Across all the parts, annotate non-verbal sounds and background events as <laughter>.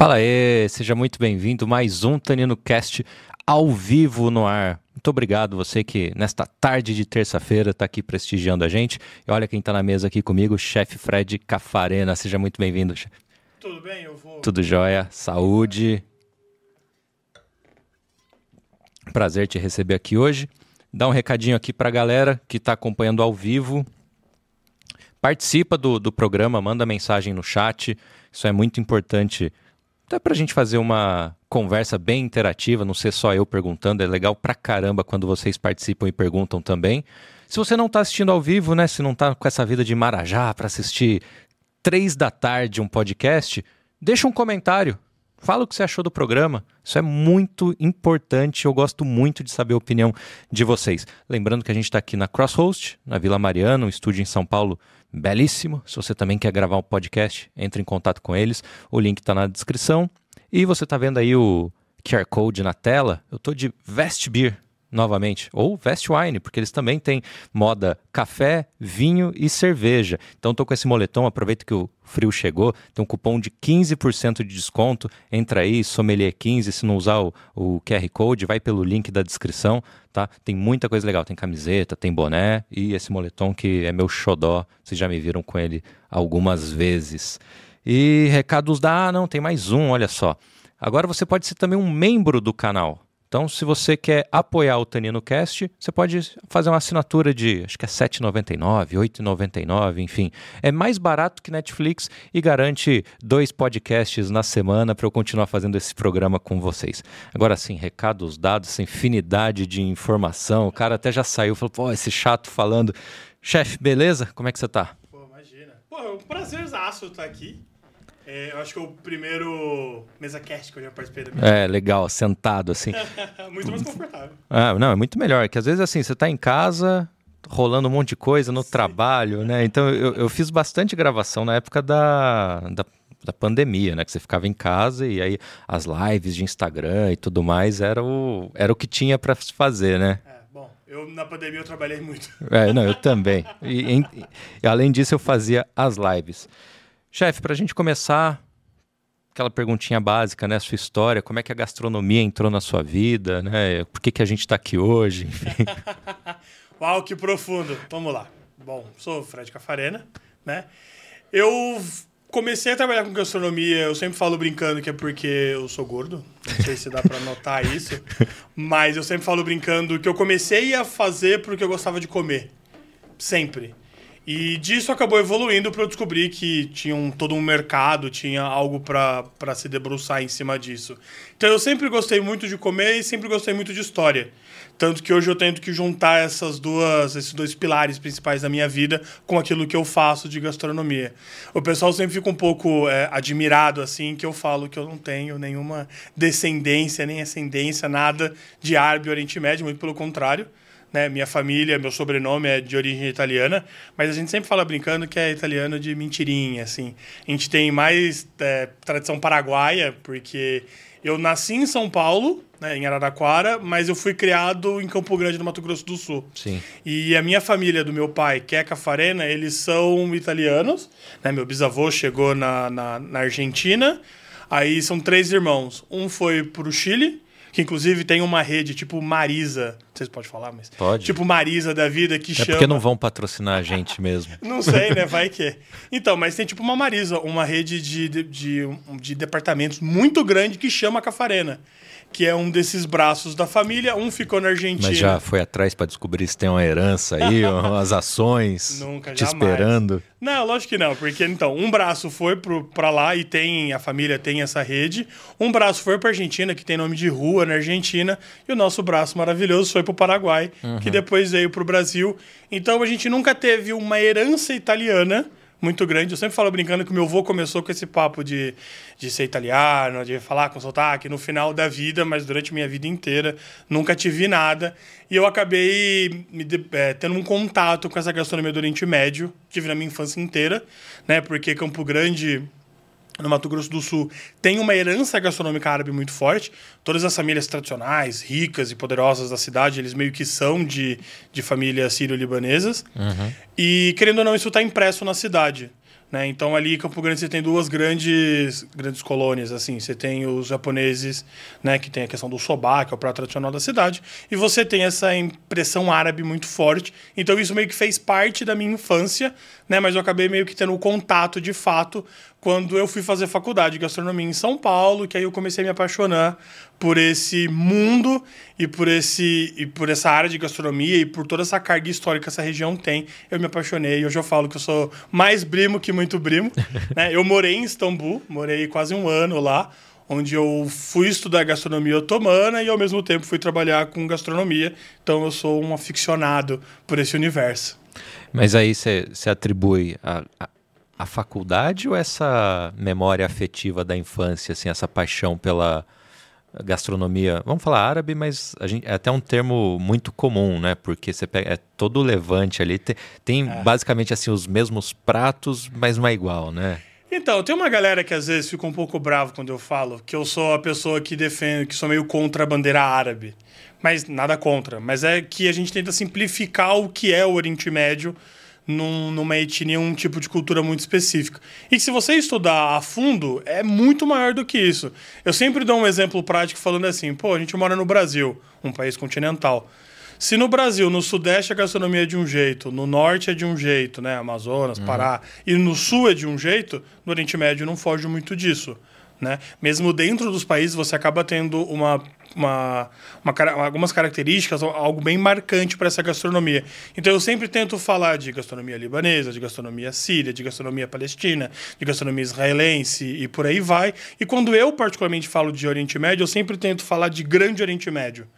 Fala aí, seja muito bem-vindo. Mais um Tanino Cast ao vivo no ar. Muito obrigado você que nesta tarde de terça-feira está aqui prestigiando a gente. E olha quem está na mesa aqui comigo, o chefe Fred Cafarena. Seja muito bem-vindo. Tudo bem, eu vou. Tudo jóia, saúde. Prazer te receber aqui hoje. Dá um recadinho aqui para a galera que está acompanhando ao vivo. Participa do, do programa, manda mensagem no chat. Isso é muito importante até para a gente fazer uma conversa bem interativa, não ser só eu perguntando, é legal pra caramba quando vocês participam e perguntam também. Se você não está assistindo ao vivo, né, se não está com essa vida de marajá para assistir três da tarde um podcast, deixa um comentário, Fala o que você achou do programa. Isso é muito importante. Eu gosto muito de saber a opinião de vocês. Lembrando que a gente está aqui na Crosshost, na Vila Mariana, um estúdio em São Paulo belíssimo. Se você também quer gravar um podcast, entre em contato com eles. O link está na descrição. E você está vendo aí o QR Code na tela. Eu estou de Vestbeer novamente, ou Vest Wine, porque eles também têm moda café, vinho e cerveja. Então estou com esse moletom, aproveita que o frio chegou, tem um cupom de 15% de desconto. Entra aí, sommelier 15, se não usar o, o, QR Code, vai pelo link da descrição, tá? Tem muita coisa legal, tem camiseta, tem boné e esse moletom que é meu xodó, vocês já me viram com ele algumas vezes. E recados da ah, não, tem mais um, olha só. Agora você pode ser também um membro do canal. Então, se você quer apoiar o Tanino Cast, você pode fazer uma assinatura de, acho que é R$ 7,99, R$ 8,99, enfim. É mais barato que Netflix e garante dois podcasts na semana para eu continuar fazendo esse programa com vocês. Agora sim, recados dados, essa infinidade de informação. O cara até já saiu, falou, pô, esse chato falando. Chefe, beleza? Como é que você tá? Pô, imagina. Pô, é um prazerzaço estar aqui. É, eu acho que é o primeiro mesa cast que eu já participei da minha É, legal, sentado assim. <laughs> muito mais confortável. Ah, não, é muito melhor. Que às vezes assim, você tá em casa, rolando um monte de coisa no Sim. trabalho, né? Então eu, eu fiz bastante gravação na época da, da, da, pandemia, né? Que você ficava em casa e aí as lives de Instagram e tudo mais era o, era o que tinha para fazer, né? É, bom, eu na pandemia eu trabalhei muito. É, não, eu também. E, em, além disso eu fazia as lives. Chefe, para a gente começar, aquela perguntinha básica, né? Sua história, como é que a gastronomia entrou na sua vida, né? Por que, que a gente está aqui hoje, enfim. <laughs> Uau, que profundo. Vamos lá. Bom, sou Fred Cafarena, né? Eu comecei a trabalhar com gastronomia, eu sempre falo brincando que é porque eu sou gordo. Não sei se dá para notar <laughs> isso, mas eu sempre falo brincando que eu comecei a fazer porque eu gostava de comer. Sempre. E disso acabou evoluindo para eu descobrir que tinha um, todo um mercado, tinha algo para se debruçar em cima disso. Então eu sempre gostei muito de comer e sempre gostei muito de história. Tanto que hoje eu tento que juntar essas duas, esses dois pilares principais da minha vida com aquilo que eu faço de gastronomia. O pessoal sempre fica um pouco é, admirado, assim, que eu falo que eu não tenho nenhuma descendência, nem ascendência, nada de árabe Oriente Médio, muito pelo contrário né? Minha família, meu sobrenome é de origem italiana, mas a gente sempre fala brincando que é italiano de mentirinha, assim. A gente tem mais é, tradição paraguaia, porque eu nasci em São Paulo, né, em Araraquara, mas eu fui criado em Campo Grande, no Mato Grosso do Sul. Sim. E a minha família do meu pai, que é Cafarena, eles são italianos. Né? Meu bisavô chegou na, na, na Argentina. Aí são três irmãos. Um foi para o Chile, que inclusive tem uma rede tipo Marisa, não sei se pode falar, mas. Pode. Tipo Marisa da vida que é chama. É porque não vão patrocinar a gente mesmo. <laughs> não sei, né? <laughs> Vai que. Então, mas tem tipo uma Marisa, uma rede de, de, de, de departamentos muito grande que chama Cafarena que é um desses braços da família. Um ficou na Argentina. Mas já foi atrás para descobrir se tem uma herança aí, <laughs> umas ações Nunca, te jamais. esperando? Não, lógico que não, porque então, um braço foi para lá e tem, a família tem essa rede. Um braço foi para Argentina, que tem nome de rua na Argentina, e o nosso braço maravilhoso foi para o Paraguai, uhum. que depois veio para o Brasil. Então a gente nunca teve uma herança italiana muito grande. Eu sempre falo brincando que meu avô começou com esse papo de, de ser italiano, de falar com sotaque no final da vida, mas durante minha vida inteira nunca tive nada. E eu acabei me, é, tendo um contato com essa gastronomia do Oriente Médio, tive na minha infância inteira, né? Porque Campo Grande no Mato Grosso do Sul, tem uma herança gastronômica árabe muito forte. Todas as famílias tradicionais, ricas e poderosas da cidade, eles meio que são de, de famílias sírio-libanesas. Uhum. E, querendo ou não, isso está impresso na cidade. Né? Então ali em Campo Grande você tem duas grandes, grandes colônias, assim. Você tem os japoneses, né, que tem a questão do soba, que é o prato tradicional da cidade, e você tem essa impressão árabe muito forte. Então isso meio que fez parte da minha infância, né, mas eu acabei meio que tendo contato de fato quando eu fui fazer faculdade de gastronomia em São Paulo, que aí eu comecei a me apaixonar por esse mundo e por esse e por essa área de gastronomia e por toda essa carga histórica que essa região tem. Eu me apaixonei. Hoje eu falo que eu sou mais brimo que muito brimo. <laughs> né? Eu morei em Istambul, morei quase um ano lá, onde eu fui estudar gastronomia otomana e ao mesmo tempo fui trabalhar com gastronomia. Então eu sou um aficionado por esse universo. Mas aí você atribui a, a, a, faculdade ou essa memória afetiva da infância, assim, essa paixão pela gastronomia? Vamos falar árabe, mas gente, é até um termo muito comum, né? Porque você pega, é todo levante ali, tem, tem é. basicamente assim os mesmos pratos, mas não é igual, né? Então, tem uma galera que às vezes fica um pouco bravo quando eu falo que eu sou a pessoa que defende, que sou meio contra a bandeira árabe. Mas nada contra. Mas é que a gente tenta simplificar o que é o Oriente Médio num, numa etnia, um tipo de cultura muito específica. E que se você estudar a fundo, é muito maior do que isso. Eu sempre dou um exemplo prático falando assim: pô, a gente mora no Brasil, um país continental. Se no Brasil, no Sudeste, a gastronomia é de um jeito, no Norte é de um jeito, né? Amazonas, uhum. Pará, e no Sul é de um jeito, no Oriente Médio não foge muito disso. Né? Mesmo dentro dos países, você acaba tendo uma, uma, uma, algumas características, algo bem marcante para essa gastronomia. Então, eu sempre tento falar de gastronomia libanesa, de gastronomia síria, de gastronomia palestina, de gastronomia israelense e por aí vai. E quando eu, particularmente, falo de Oriente Médio, eu sempre tento falar de Grande Oriente Médio.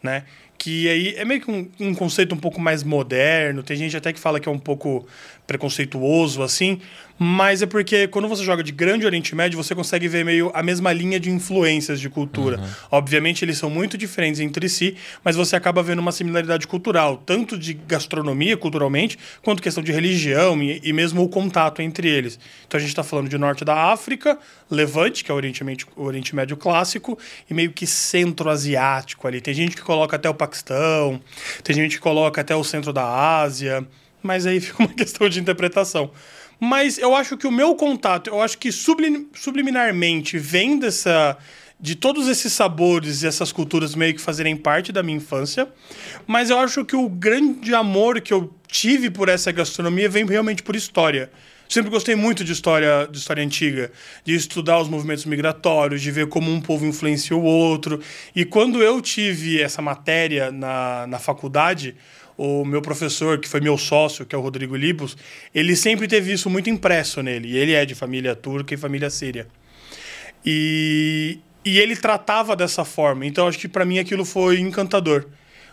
Né? Que aí é meio que um, um, conceito um pouco mais moderno. Tem gente até que fala que é um pouco preconceituoso, assim, mas é porque quando você joga de Grande Oriente Médio, você consegue ver meio a mesma linha de influências de cultura. Uhum. Obviamente, eles são muito diferentes entre si, mas você acaba vendo uma similaridade cultural, tanto de gastronomia, culturalmente, quanto questão de religião e, e mesmo o contato entre eles. Então, a gente está falando de norte da África, Levante, que é o Oriente Médio, o Oriente Médio clássico, e meio que centro-asiático ali. Tem gente que coloca até o Paquistão, tem gente que coloca até o centro da Ásia mas aí <laughs> fica uma questão de interpretação. Mas eu acho que o meu contato, eu acho que sublim, subliminarmente vem dessa de todos esses sabores e essas culturas meio que fazerem parte da minha infância, mas eu acho que o grande amor que eu tive por essa gastronomia vem realmente por história. Sempre gostei muito de história, de história antiga, de estudar os movimentos migratórios, de ver como um povo influencia o outro. E quando eu tive essa matéria na, na faculdade, o meu professor, que foi meu sócio, que é o Rodrigo Libos, ele sempre teve isso muito impresso nele. E ele é de família turca e família síria. E, e ele tratava dessa forma. Então, acho que para mim aquilo foi encantador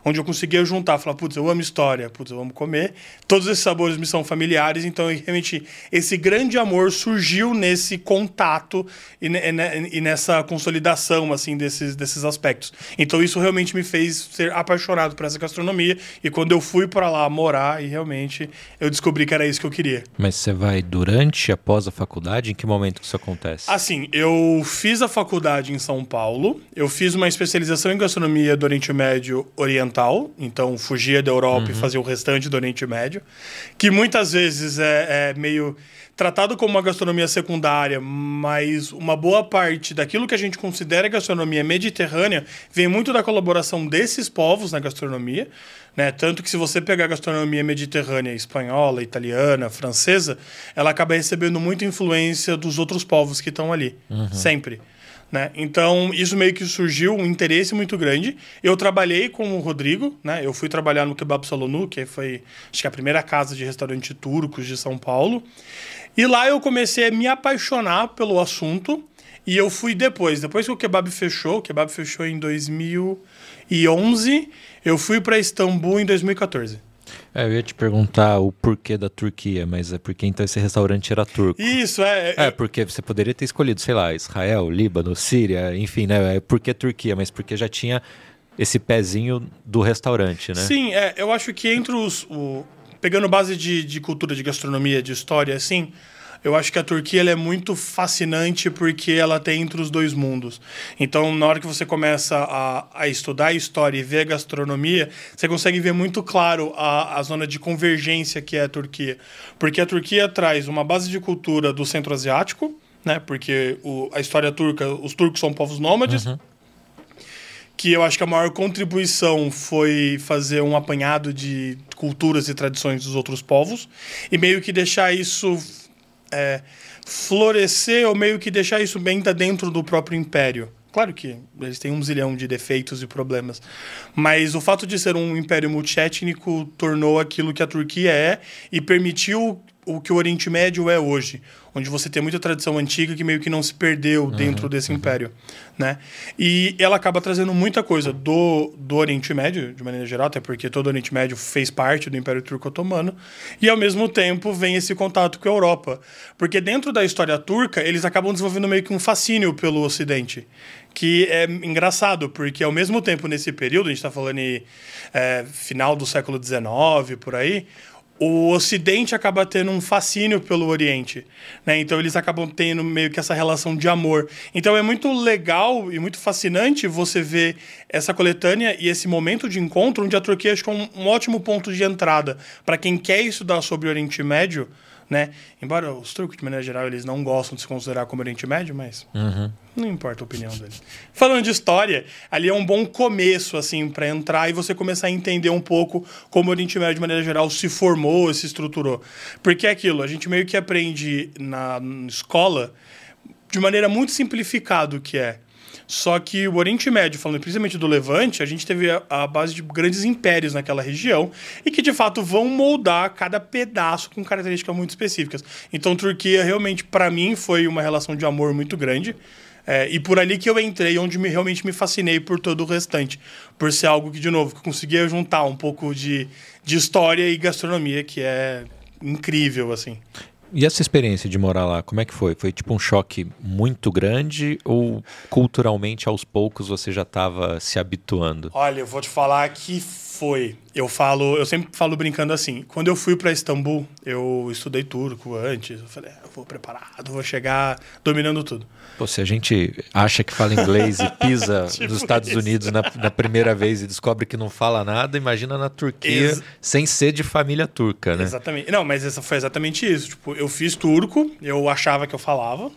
onde eu conseguia juntar, falar, putz, eu amo história, putz, eu amo comer. Todos esses sabores me são familiares, então realmente esse grande amor surgiu nesse contato e, e, e nessa consolidação assim desses, desses aspectos. Então isso realmente me fez ser apaixonado por essa gastronomia e quando eu fui para lá morar e realmente eu descobri que era isso que eu queria. Mas você vai durante, após a faculdade? Em que momento que isso acontece? Assim, eu fiz a faculdade em São Paulo, eu fiz uma especialização em gastronomia do Oriente Médio Oriental oriental, então fugia da Europa uhum. e fazia o restante do Oriente Médio, que muitas vezes é, é meio tratado como uma gastronomia secundária, mas uma boa parte daquilo que a gente considera gastronomia mediterrânea vem muito da colaboração desses povos na gastronomia. Né? Tanto que se você pegar a gastronomia mediterrânea espanhola, italiana, francesa, ela acaba recebendo muita influência dos outros povos que estão ali, uhum. sempre. Né? Então, isso meio que surgiu um interesse muito grande. Eu trabalhei com o Rodrigo, né? Eu fui trabalhar no Kebab Salonu, que foi acho que a primeira casa de restaurante turcos de São Paulo. E lá eu comecei a me apaixonar pelo assunto. E eu fui depois, depois que o kebab fechou, o kebab fechou em 2011, eu fui para Istambul em 2014. É, eu ia te perguntar o porquê da Turquia, mas é porque então esse restaurante era turco. Isso, é. É, é porque você poderia ter escolhido, sei lá, Israel, Líbano, Síria, enfim, né? É porque Turquia, mas porque já tinha esse pezinho do restaurante, né? Sim, é, eu acho que entre os. O, pegando base de, de cultura, de gastronomia, de história, assim, Eu acho que a Turquia é muito fascinante porque ela tem entre os dois mundos. Então, na hora que você começa a, a estudar a história e ver a gastronomia, você consegue ver muito claro a, a zona de convergência que é a Turquia. Porque a Turquia traz uma base de cultura do centro asiático, né? Porque o, a história turca, os turcos são povos nômades. Uhum. Que eu acho que a maior contribuição foi fazer um apanhado de culturas e tradições dos outros povos e meio que deixar isso é, florescer ou meio que deixar isso bem dentro do próprio império. Claro que eles têm um zilhão de defeitos e problemas, mas o fato de ser um império multiétnico tornou aquilo que a Turquia é e permitiu o que o Oriente Médio é hoje, onde você tem muita tradição antiga que meio que não se perdeu uhum, dentro desse uhum. império, né? E ela acaba trazendo muita coisa do, do Oriente Médio, de maneira geral, até porque todo o Oriente Médio fez parte do Império Turco Otomano, e ao mesmo tempo vem esse contato com a Europa, porque dentro da história turca, eles acabam desenvolvendo meio que um fascínio pelo Ocidente, que é engraçado, porque ao mesmo tempo nesse período, a gente está falando em é, final do século XIX, por aí, o Ocidente acaba tendo um fascínio pelo Oriente, né? Então eles acabam tendo meio que essa relação de amor. Então é muito legal e muito fascinante você ver essa coletânea e esse momento de encontro onde a Turquia acho que é um, um ótimo ponto de entrada para quem quer estudar sobre o Oriente Médio né? Embora os turcos, de maneira geral, eles não gostam de se considerar como Oriente Médio, mas uhum. não importa a opinião deles. Falando de história, ali é um bom começo, assim, para entrar e você começar a entender um pouco como o Oriente Médio, de maneira geral, se formou, se estruturou. Porque é aquilo, a gente meio que aprende na escola de maneira muito simplificada o que é. Só que o Oriente Médio, falando principalmente do Levante, a gente teve a, base de grandes impérios naquela região e que de fato vão moldar cada pedaço com características muito específicas. Então, Turquia realmente para mim foi uma relação de amor muito grande. É, e por ali que eu entrei, onde me, realmente me fascinei por todo o restante. Por ser algo que, de novo, que conseguia juntar um pouco de, de história e gastronomia, que é incrível, assim. E essa experiência de morar lá, como é que foi? Foi tipo um choque muito grande ou culturalmente aos poucos você já estava se habituando? Olha, eu vou te falar que foi. Eu falo, eu sempre falo brincando assim. Quando eu fui para Istambul, eu estudei turco antes. Eu falei, ah, eu vou preparado, vou chegar dominando tudo. Pô, se a gente acha que fala inglês e pisa <laughs> tipo nos Estados isso. Unidos na, na, primeira vez e descobre que não fala nada, imagina na Turquia Ex sem ser de família turca, né? Exatamente. Não, mas essa foi exatamente isso. Tipo, eu fiz turco, eu achava que eu falava.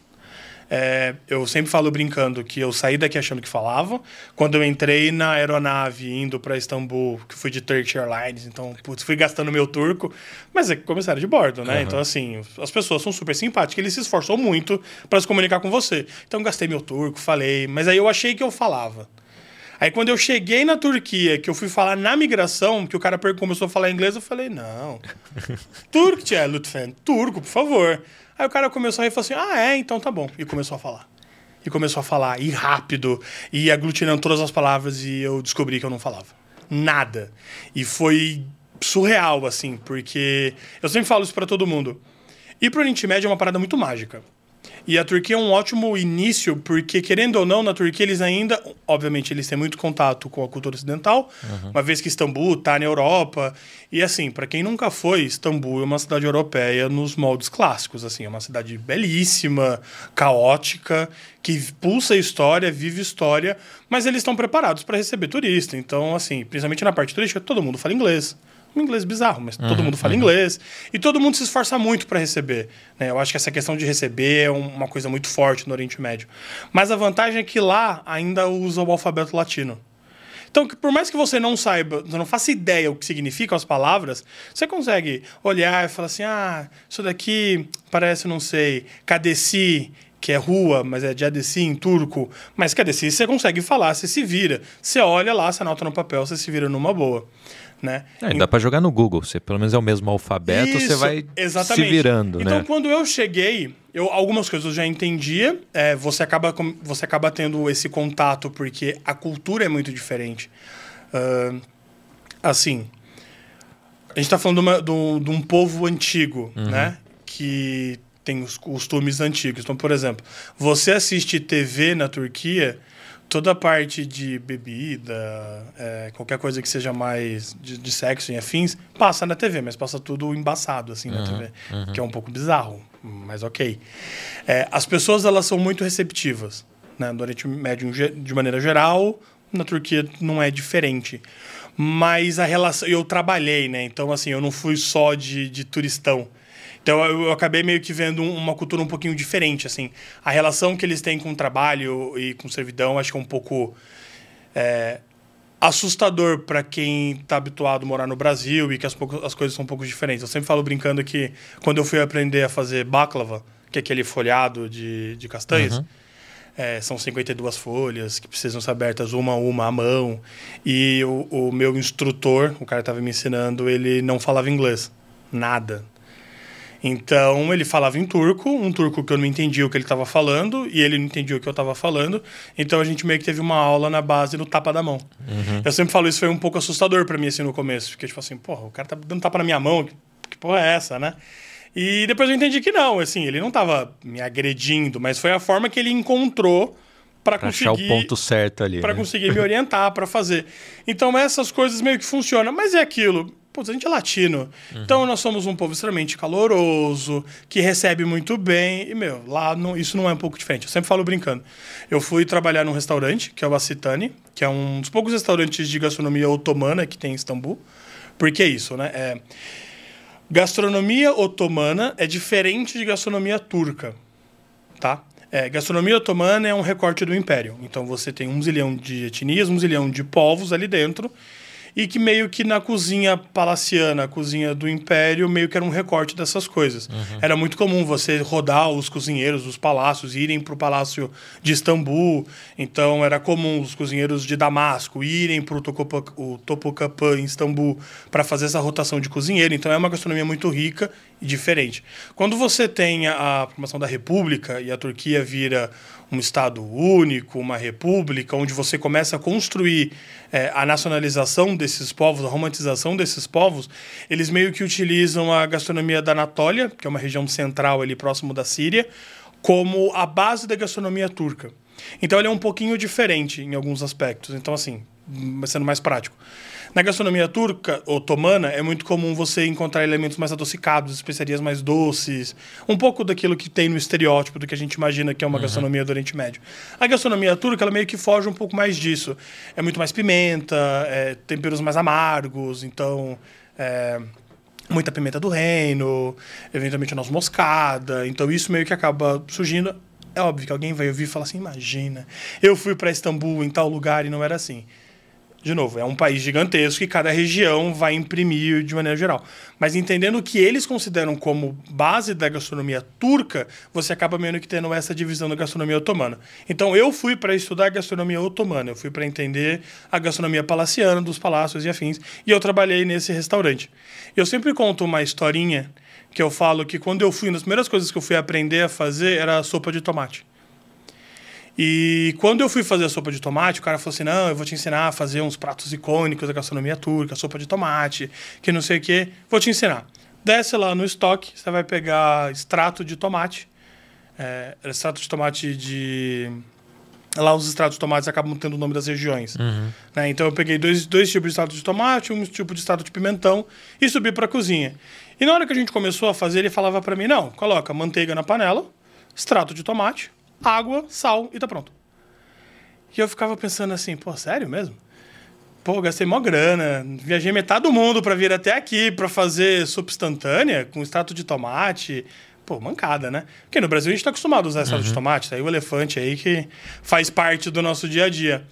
É, eu sempre falo brincando que eu saí daqui achando que falava. Quando eu entrei na aeronave indo para Istambul, que fui de Turkish Airlines, então, putz, fui gastando meu turco, mas é comissário de bordo, né? Uhum. Então, assim, as pessoas são super simpáticas, ele se esforçou muito para se comunicar com você. Então, gastei meu turco, falei, mas aí eu achei que eu falava. Aí quando eu cheguei na Turquia, que eu fui falar na migração, que o cara começou a falar inglês, eu falei, não. <laughs> Turkçe, lütfen. Turco, por favor. Aí o cara começou a rir e falou assim: ah, é, então tá bom. E começou a falar. E começou a falar, e rápido, e aglutinando todas as palavras, e eu descobri que eu não falava. Nada. E foi surreal, assim, porque eu sempre falo isso para todo mundo. Ir pro Oriente Médio é uma parada muito mágica. E a Turquia é um ótimo início, porque, querendo ou não, na Turquia eles ainda, obviamente, eles têm muito contato com a cultura ocidental, uhum. uma vez que Istambul está na Europa. E, assim, para quem nunca foi, Istambul é uma cidade europeia nos moldes clássicos. assim É uma cidade belíssima, caótica, que pulsa história, vive história, mas eles estão preparados para receber turista. Então, assim, principalmente na parte turística, todo mundo fala inglês um inglês bizarro, mas uhum, todo mundo fala uhum. inglês e todo mundo se esforça muito para receber. Né? Eu acho que essa questão de receber é uma coisa muito forte no Oriente Médio. Mas a vantagem é que lá ainda usa o alfabeto latino. Então, por mais que você não saiba, você não faça ideia o que significam as palavras, você consegue olhar e falar assim: ah, isso daqui parece, não sei, cadeci, que é rua, mas é de Adesi em turco. Mas Cadeci você consegue falar, você se vira. Você olha lá, você anota no papel, você se vira numa boa né? É, dá para jogar no Google, você pelo menos é o mesmo alfabeto, Isso, você vai exatamente. se virando, então, né? quando eu cheguei, eu, algumas coisas eu já entendia, é, você, acaba, você acaba tendo esse contato porque a cultura é muito diferente. Uh, assim, a gente está falando de, uma, de, um, de, um, povo antigo, uhum. né? Que tem os costumes antigos. Então, por exemplo, você assiste TV na Turquia toda a parte de bebida, é, qualquer coisa que seja mais de, de, sexo e afins, passa na TV, mas passa tudo embaçado assim na TV, uhum. que é um pouco bizarro, mas ok. É, as pessoas elas são muito receptivas, né? No Oriente Médio de maneira geral, na Turquia não é diferente. Mas a relação. Eu trabalhei, né? Então, assim, eu não fui só de, de turistão. Então eu, acabei meio que vendo uma cultura um pouquinho diferente, assim. A relação que eles têm com o trabalho e com servidão, acho que é um pouco é, assustador para quem está habituado a morar no Brasil e que as, as coisas são um pouco diferentes. Eu sempre falo brincando que quando eu fui aprender a fazer baklava, que é aquele folhado de, de castanhas, uhum. É, são 52 folhas que precisam ser abertas uma a uma à mão. E o, o meu instrutor, o cara que estava me ensinando, ele não falava inglês. Nada. Então ele falava em turco, um turco que eu não entendia o que ele estava falando e ele não entendia o que eu estava falando. Então a gente meio que teve uma aula na base do tapa da mão. Uhum. Eu sempre falo isso foi um pouco assustador para mim assim no começo, porque tipo assim, porra, o cara tá dando tapa na minha mão, que, que porra é essa, né? E depois eu entendi que não, assim, ele não estava me agredindo, mas foi a forma que ele encontrou para conseguir achar o ponto certo ali, para né? conseguir me orientar para fazer. Então essas coisas meio que funcionam, mas é aquilo putz, a gente é latino. Uhum. Então nós somos um povo extremamente caloroso, que recebe muito bem. E, meu, lá não, isso não é um pouco diferente. Eu sempre falo brincando. Eu fui trabalhar num restaurante, que é o Acitani, que é um dos poucos restaurantes de gastronomia otomana que tem em Istambul. Por que isso, né? É, gastronomia otomana é diferente de gastronomia turca, tá? É, gastronomia otomana é um recorte do império. Então você tem um zilhão de etnias, um zilhão de povos ali dentro e que meio que na cozinha palaciana, a cozinha do Império, meio que era um recorte dessas coisas. Uhum. Era muito comum você rodar os cozinheiros dos palácios, irem para o palácio de Istambul, então era comum os cozinheiros de Damasco irem para o Topocapã em Istambul para fazer essa rotação de cozinheiro, então é uma gastronomia muito rica e diferente. Quando você tem a formação da República e a Turquia vira um Estado único, uma república, onde você começa a construir é, a nacionalização desses povos, a romantização desses povos, eles meio que utilizam a gastronomia da Anatólia, que é uma região central ali próximo da Síria, como a base da gastronomia turca. Então ele é um pouquinho diferente em alguns aspectos. Então, assim, sendo mais prático. Na gastronomia turca, otomana, é muito comum você encontrar elementos mais adocicados, especiarias mais doces, um pouco daquilo que tem no estereótipo do que a gente imagina que é uma uhum. gastronomia do Oriente Médio. A gastronomia turca, ela meio que foge um pouco mais disso. É muito mais pimenta, é, temperos mais amargos, então... É, muita pimenta do reino, eventualmente noz moscada. Então isso meio que acaba surgindo. É óbvio que alguém vai ouvir e falar assim: imagina, eu fui para Istambul em tal lugar e não era assim de novo, é um país gigantesco e cada região vai imprimir de maneira geral. Mas entendendo o que eles consideram como base da gastronomia turca, você acaba meio que tendo essa divisão da gastronomia otomana. Então eu fui para estudar a gastronomia otomana, eu fui para entender a gastronomia palaciana, dos palácios e afins, e eu trabalhei nesse restaurante. Eu sempre conto uma historinha que eu falo que quando eu fui, uma das primeiras coisas que eu fui aprender a fazer era a sopa de tomate. E quando eu fui fazer a sopa de tomate, o cara falou assim: não, eu vou te ensinar a fazer uns pratos icônicos da gastronomia turca, sopa de tomate, que não sei o quê. Vou te ensinar. Desce lá no estoque, você vai pegar extrato de tomate. É, extrato de tomate de. Lá os extratos de tomates acabam tendo o nome das regiões. Uhum. Né? Então eu peguei dois, dois tipos de extrato de tomate, um tipo de extrato de pimentão e subi para a cozinha. E na hora que a gente começou a fazer, ele falava para mim: não, coloca manteiga na panela, extrato de tomate, água, sal e tá pronto. E eu ficava pensando assim, pô, sério mesmo? Pô, gastei mó grana, viajei metade do mundo para vir até aqui para fazer sopa instantânea com extrato de tomate. Pô, mancada, né? Porque no Brasil a gente tá acostumado a usar extrato uhum. de tomate, aí o elefante aí que faz parte do nosso dia a dia.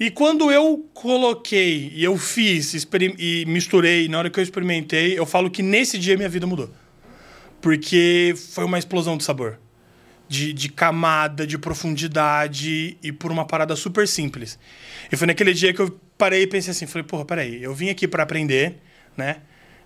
E quando eu coloquei e eu fiz e misturei, na hora que eu experimentei, eu falo que nesse dia minha vida mudou. Porque foi uma explosão de sabor de, de camada, de profundidade e por uma parada super simples. E foi naquele dia que eu parei e pensei assim, falei, porra, peraí, eu vim aqui para aprender, né?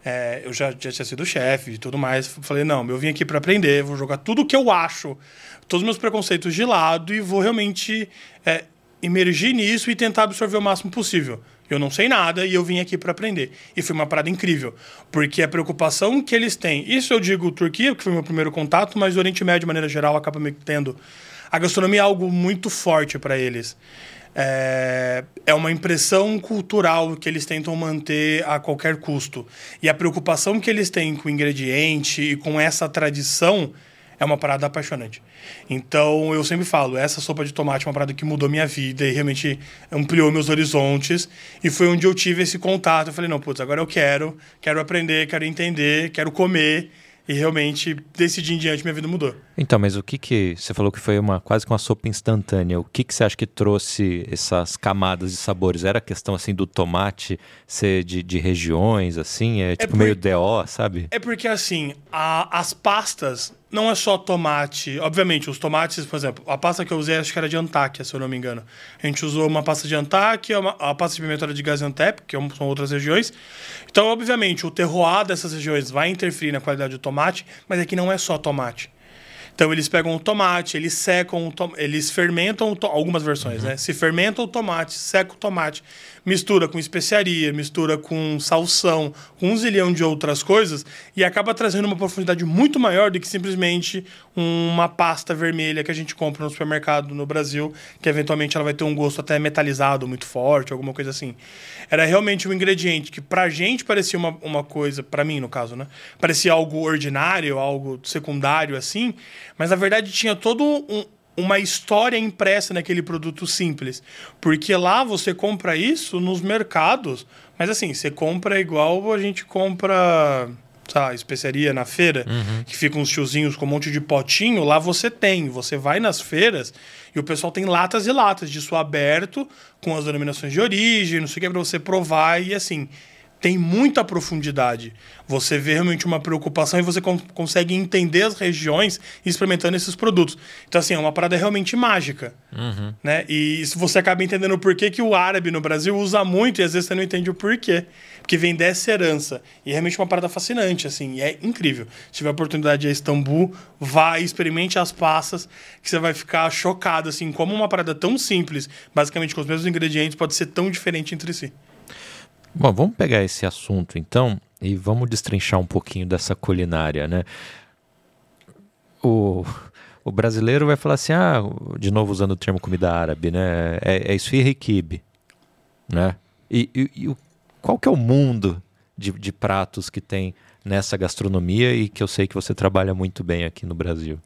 É, eu já, já tinha sido chefe e tudo mais. Falei, não, eu vim aqui para aprender, vou jogar tudo o que eu acho, todos os meus preconceitos de lado e vou realmente é, emergir nisso e tentar absorver o máximo possível. Eu não sei nada e eu vim aqui para aprender. E foi uma parada incrível, porque a preocupação que eles têm, isso eu digo Turquia, que foi meu primeiro contato, mas o Oriente Médio, de maneira geral, acaba me tendo. A gastronomia é algo muito forte para eles. é, é uma impressão cultural que eles tentam manter a qualquer custo. E a preocupação que eles têm com o ingrediente e com essa tradição é uma parada apaixonante. Então eu sempre falo, essa sopa de tomate é uma parada que mudou minha vida e realmente ampliou meus horizontes. E foi onde eu tive esse contato. Eu falei, não, putz, agora eu quero, quero aprender, quero entender, quero comer. E realmente, desse dia em diante, minha vida mudou. Então, mas o que que... Você falou que foi uma quase que uma sopa instantânea. O que que você acha que trouxe essas camadas de sabores? Era a questão, assim, do tomate ser de, de regiões, assim? É, é tipo por... meio DO, sabe? É porque, assim, a, as pastas não é só tomate. Obviamente, os tomates, por exemplo, a pasta que eu usei acho que era de Antáquia, se eu não me engano. A gente usou uma pasta de Antáquia, uma, a pasta de pimenta era de Gaziantep, que é são outras regiões. Então, obviamente, o terroir dessas regiões vai interferir na qualidade do tomate, mas aqui não é só tomate. Então eles pegam o tomate, eles secam, eles fermentam algumas versões, uhum. né? Se fermentam o tomate, seca o tomate, mistura com especiaria, mistura com salsão, com um zilhão de outras coisas e acaba trazendo uma profundidade muito maior do que simplesmente uma pasta vermelha que a gente compra no supermercado no Brasil, que eventualmente ela vai ter um gosto até metalizado muito forte, alguma coisa assim. Era realmente um ingrediente que pra gente parecia uma, uma coisa, para mim no caso, né? Parecia algo ordinário, algo secundário assim, mas na verdade tinha todo um, uma história impressa naquele produto simples. Porque lá você compra isso nos mercados, mas assim, você compra igual a gente compra sabe, especiaria na feira, uhum. que fica uns tiozinhos com um monte de potinho, lá você tem. Você vai nas feiras e o pessoal tem latas e latas disso aberto, com as denominações de origem, não sei o que, para você provar e assim tem muita profundidade. Você vê realmente uma preocupação e você consegue entender as regiões experimentando esses produtos. Então, assim, é uma parada realmente mágica. Uhum. Né? E você acaba entendendo por que, que o árabe no Brasil usa muito e às vezes você não entende o porquê. Porque vem dessa herança. E é realmente uma parada fascinante, assim, é incrível. Se tiver a oportunidade de ir a Istambul, vá e experimente as passas, que você vai ficar chocado, assim, como uma parada tão simples, basicamente com os mesmos ingredientes, pode ser tão diferente entre si. Bom, vamos pegar esse assunto então e vamos destrinchar um pouquinho dessa culinária, né? O, o brasileiro vai falar assim, ah, de novo usando o termo comida árabe, né? É, é esfirra e quibe, né? E, e, e, qual que é o mundo de, de pratos que tem nessa gastronomia e que eu sei que você trabalha muito bem aqui no Brasil?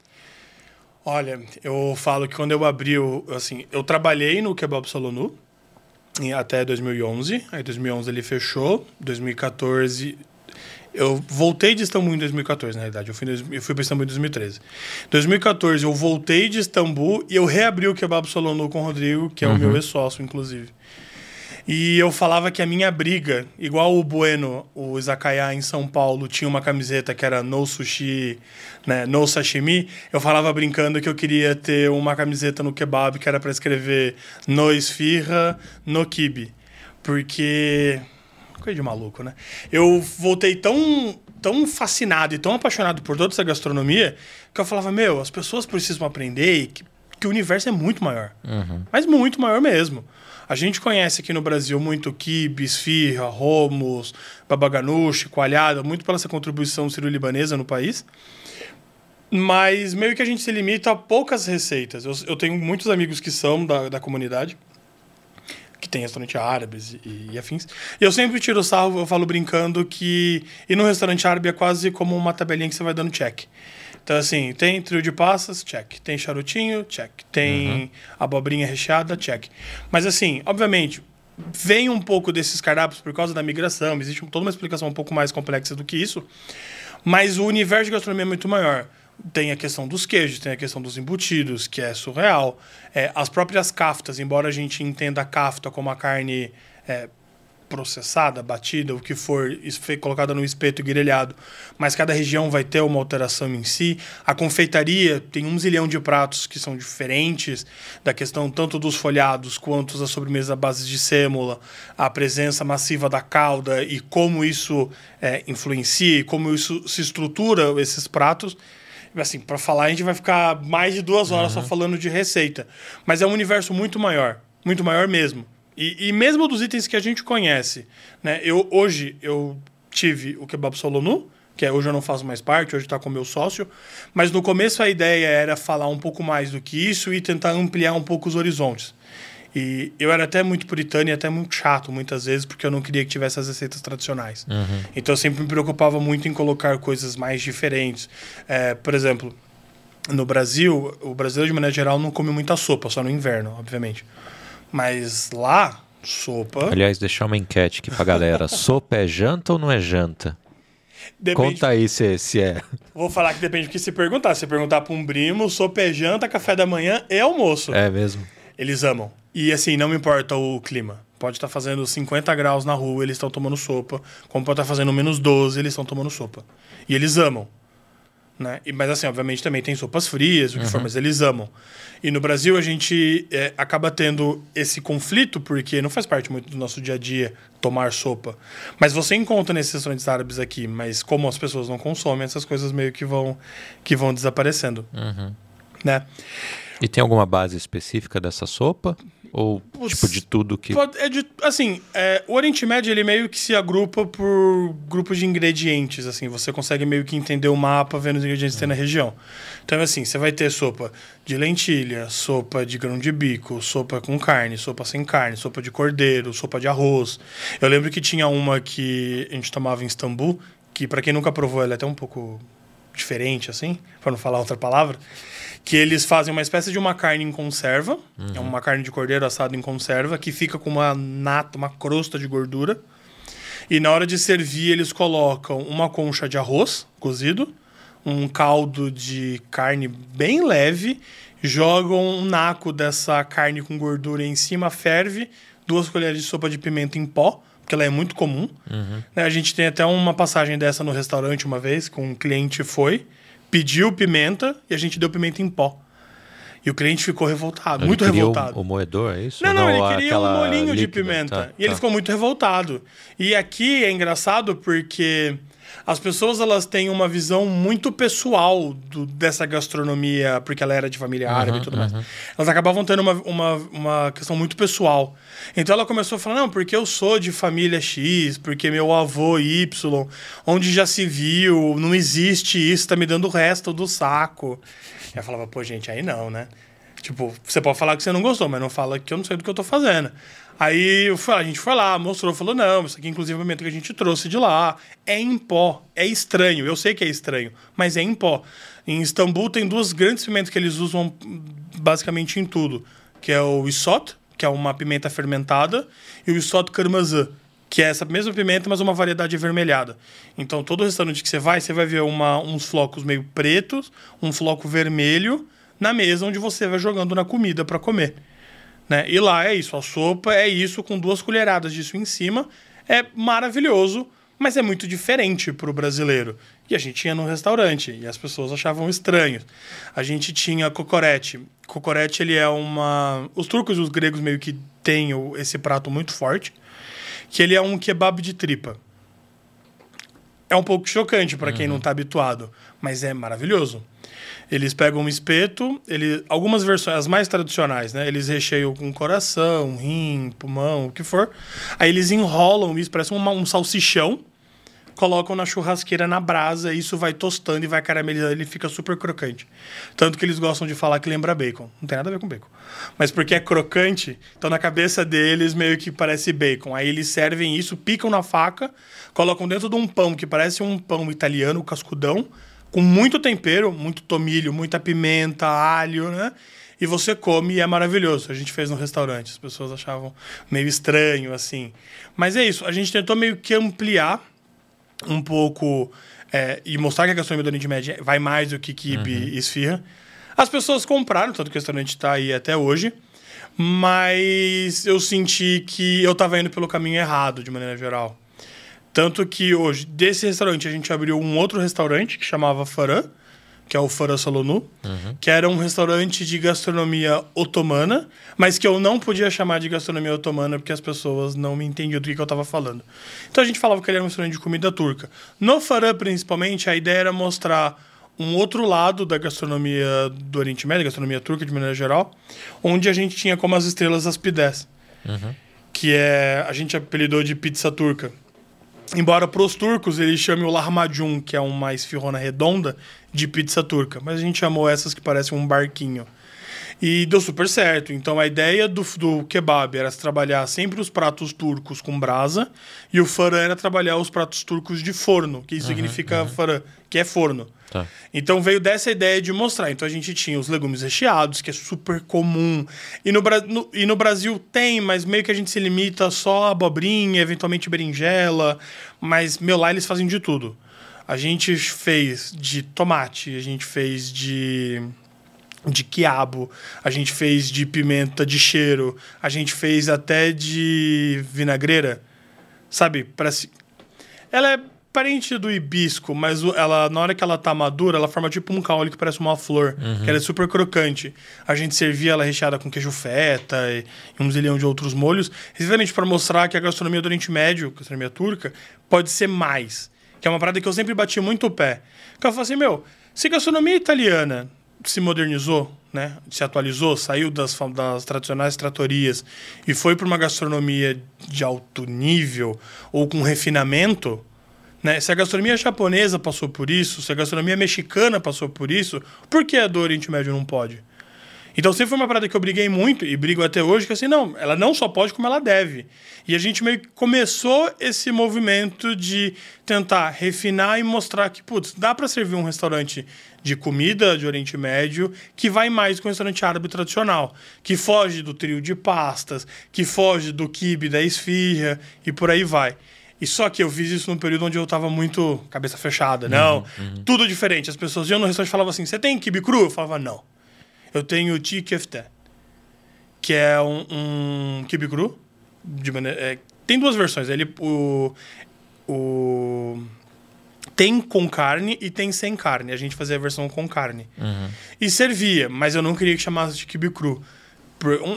Olha, eu falo que quando eu abri, assim, eu trabalhei no Kebab Solonu, até 2011. Aí 2011 ele fechou. 2014 eu voltei de Istambul em 2014, na realidade. Eu fui, eu fui para Istambul em 2013. 2014 eu voltei de Istambul e eu reabri o Kebab Solonu com o Rodrigo, que é uhum. o meu ex-sócio, inclusive. E eu falava que a minha briga, igual o Bueno, o Izakaya em São Paulo, tinha uma camiseta que era no sushi, né, no sashimi, eu falava brincando que eu queria ter uma camiseta no kebab que era para escrever no esfirra, no kibe. Porque coisa de maluco, né? Eu voltei tão tão fascinado e tão apaixonado por toda essa gastronomia que eu falava, meu, as pessoas precisam aprender que, que o universo é muito maior. Uhum. Mas muito maior mesmo. A gente conhece aqui no Brasil muito quibe, esfirra, romos, babaganuche, coalhada, muito pela essa contribuição sírio-libanesa no país. Mas meio que a gente se limita a poucas receitas. Eu, eu tenho muitos amigos que são da, da comunidade, que tem restaurante árabes e, e, afins. E eu sempre tiro sarro, eu falo brincando que ir no restaurante árabe é quase como uma tabelinha que você vai dando check. Então, assim, tem trio de passas, check. Tem charutinho, check. Tem uhum. abobrinha recheada, check. Mas, assim, obviamente, vem um pouco desses cardápios por causa da migração, existe toda uma explicação um pouco mais complexa do que isso, mas o universo de gastronomia é muito maior. Tem a questão dos queijos, tem a questão dos embutidos, que é surreal. É, as próprias caftas, embora a gente entenda a cafta como a carne é, processada, batida, o que for, colocada no espeto grelhado, mas cada região vai ter uma alteração em si. A confeitaria tem um zilhão de pratos que são diferentes, da questão tanto dos folhados quanto da sobremesa à base de sêmola, a presença massiva da calda e como isso é, influencia e como isso se estrutura esses pratos assim, para falar a gente vai ficar mais de duas horas uhum. só falando de receita. Mas é um universo muito maior, muito maior mesmo. E, e mesmo dos itens que a gente conhece, né? Eu, hoje eu tive o kebab solonu, que é, hoje eu não faço mais parte, hoje está com meu sócio. Mas no começo a ideia era falar um pouco mais do que isso e tentar ampliar um pouco os horizontes. E eu era até muito puritano e até muito chato muitas vezes, porque eu não queria que tivesse as receitas tradicionais. Uhum. Então eu sempre me preocupava muito em colocar coisas mais diferentes. É, por exemplo, no Brasil, o brasileiro de maneira geral não come muita sopa, só no inverno, obviamente. Mas lá, sopa. Aliás, deixar uma enquete aqui pra galera. <laughs> sopa é janta ou não é janta? Depende, Conta aí se, se é. Vou falar que depende do que se perguntar. Se perguntar pra um primo, sopa é janta, café da manhã e almoço. É mesmo. Eles amam. E assim, não me importa o clima. Pode estar fazendo 50 graus na rua, eles estão tomando sopa. Como pode estar fazendo menos 12, eles estão tomando sopa. E eles amam. Né? E, mas assim, obviamente também tem sopas frias, o que for, mas eles amam. E no Brasil a gente é, acaba tendo esse conflito, porque não faz parte muito do nosso dia a dia tomar sopa. Mas você encontra nesses restaurantes árabes aqui, mas como as pessoas não consomem, essas coisas meio que vão, que vão desaparecendo. Né? E tem alguma base específica dessa sopa? Ou, Putz, tipo, de tudo que... Pode- é de- assim, é, o Oriente Médio ele meio que se agrupa por grupos de ingredientes, assim, você consegue meio que entender o mapa vendo os ingredientes que tem na região. Então, assim, você vai ter sopa de lentilha, sopa de grão de bico, sopa com carne, sopa sem carne, sopa de cordeiro, sopa de arroz. Eu lembro que tinha uma que a gente tomava em Istambul, que para quem nunca provou, ela é até um pouco diferente, assim, para não falar outra palavra, que eles fazem uma espécie de uma carne em conserva, é uma carne de cordeiro assado em conserva, que fica com uma nata, uma crosta de gordura. E na hora de servir, eles colocam uma concha de arroz cozido, um caldo de carne bem leve, jogam um naco dessa carne com gordura em cima, ferve, duas colheres de sopa de pimenta em pó, porque ela é muito comum. Né, A gente tem até uma passagem dessa no restaurante uma vez, que um cliente foi, pediu pimenta e a gente deu pimenta em pó. E o cliente ficou revoltado, Ele muito queria o- revoltado. O, moedor, é isso? Não, Ou não, ele queria um molinho de pimenta. Tá, e ele tá. ficou muito revoltado. E aqui é engraçado porque as pessoas elas têm uma visão muito pessoal do- dessa gastronomia, porque ela era de família árabe e tudo mais. Elas acabavam tendo uma, uma, uma questão muito pessoal. Então ela começou a falar: não, porque eu sou de família X, porque meu avô Y, onde já se viu, não existe isso, tá me dando o resto do saco. E eu falava: pô, gente, aí não, né? Tipo, você pode falar que você não gostou, mas não fala que eu não sei do que eu tô fazendo. Aí a gente foi lá, mostrou, falou: não, isso aqui, inclusive, é o momento que a gente trouxe de lá. É em pó. É estranho. Eu sei que é estranho, mas é em pó. Em Istambul tem duas grandes pimentas que eles usam basicamente em tudo: que é o isot, que é uma pimenta fermentada, e o isot karmazã, que é essa mesma pimenta, mas uma variedade avermelhada. Então, todo restaurante que você vai, você vai ver uma, uns flocos meio pretos, um floco vermelho na mesa onde você vai jogando na comida para comer. Né? E lá é isso, a sopa é isso com duas colheradas disso em cima. É maravilhoso, mas é muito diferente para o brasileiro. E a gente tinha no restaurante e as pessoas achavam estranho. A gente tinha cocorete. Cocorete ele é uma, os turcos e os gregos meio que têm esse prato muito forte, que ele é um kebab de tripa. É um pouco chocante para quem não está habituado, mas é maravilhoso. Eles pegam um espeto, ele, algumas versões, as mais tradicionais, né? Eles recheiam com coração, rim, pulmão, o que for. Aí eles enrolam isso, parece uma- um salsichão, colocam na churrasqueira na brasa, e isso vai tostando e vai caramelizando, ele fica super crocante. Tanto que eles gostam de falar que lembra bacon. Não tem nada a ver com bacon. Mas porque é crocante, então na cabeça deles meio que parece bacon. Aí eles servem isso, picam na faca, colocam dentro de um pão que parece um pão italiano, cascudão, com muito tempero, muito tomilho, muita pimenta, alho, né? E você come e é maravilhoso. A gente fez no restaurante, as pessoas achavam meio estranho, assim. Mas é isso, a gente tentou meio que ampliar um pouco é, e mostrar que a gastronomia do Oriente Médio vai mais do que kibe e esfirra. As pessoas compraram, tanto que o restaurante está aí até hoje, mas eu senti que eu estava indo pelo caminho errado, de maneira geral. Tanto que hoje, desse restaurante, a gente abriu um outro restaurante que chamava Farã, que é o Farã Salonu, que era um restaurante de gastronomia otomana, mas que eu não podia chamar de gastronomia otomana porque as pessoas não me entendiam do que, que eu estava falando. Então a gente falava que ele era um restaurante de comida turca. No Farã, principalmente, a ideia era mostrar um outro lado da gastronomia do Oriente Médio, gastronomia turca de maneira geral, onde a gente tinha como as estrelas as pidés, que é a gente apelidou de pizza turca. Embora para os turcos eles chamem o lahmacun, que é uma esfirrona redonda, de pizza turca. Mas a gente chamou essas que parecem um barquinho. E deu super certo. Então a ideia do, do kebab era trabalhar sempre os pratos turcos com brasa e o farã era trabalhar os pratos turcos de forno, que uhum, significa uhum. farã, que é forno. Tá. Então veio dessa ideia de mostrar. Então a gente tinha os legumes recheados, que é super comum. E no, no, e no Brasil tem, mas meio que a gente se limita só a abobrinha, eventualmente berinjela. Mas, meu, lá eles fazem de tudo. A gente fez de tomate, a gente fez de de quiabo, a gente fez de pimenta de cheiro, a gente fez até de vinagreira, sabe? Parece... Ela é parente do hibisco, mas ela na hora que ela tá madura, ela forma tipo um caule que parece uma flor, uhum. que ela é super crocante. A gente servia ela recheada com queijo feta e, e um zilhão de outros molhos, exatamente para mostrar que a gastronomia do Oriente Médio, a gastronomia turca, pode ser mais. Que é uma parada que eu sempre bati muito o pé. Que eu falo assim, meu, se gastronomia italiana se modernizou, né? se atualizou, saiu das, das tradicionais tratorias e foi para uma gastronomia de alto nível ou com refinamento, né? se a gastronomia japonesa passou por isso, se a gastronomia mexicana passou por isso, por que a do Oriente Médio não pode? Então sempre foi uma parada que eu briguei muito e brigo até hoje, que assim, não, ela não só pode como ela deve. E a gente meio que começou esse movimento de tentar refinar e mostrar que, putz, dá para servir um restaurante de comida de Oriente Médio que vai mais com o restaurante árabe tradicional, que foge do trio de pastas, que foge do kibe da esfirra e por aí vai. E só que eu fiz isso num período onde eu tava muito cabeça fechada. Não, uhum, uhum. tudo diferente. As pessoas iam no restaurante e falavam assim: você tem kibe cru? Eu falava, não. Eu tenho ti que é um, um kibe cru. De maneira, é, tem duas versões. Ele, o, o tem com carne e tem sem carne. A gente fazia a versão com carne. Uhum. E servia, mas eu não queria que chamasse de quibe cru.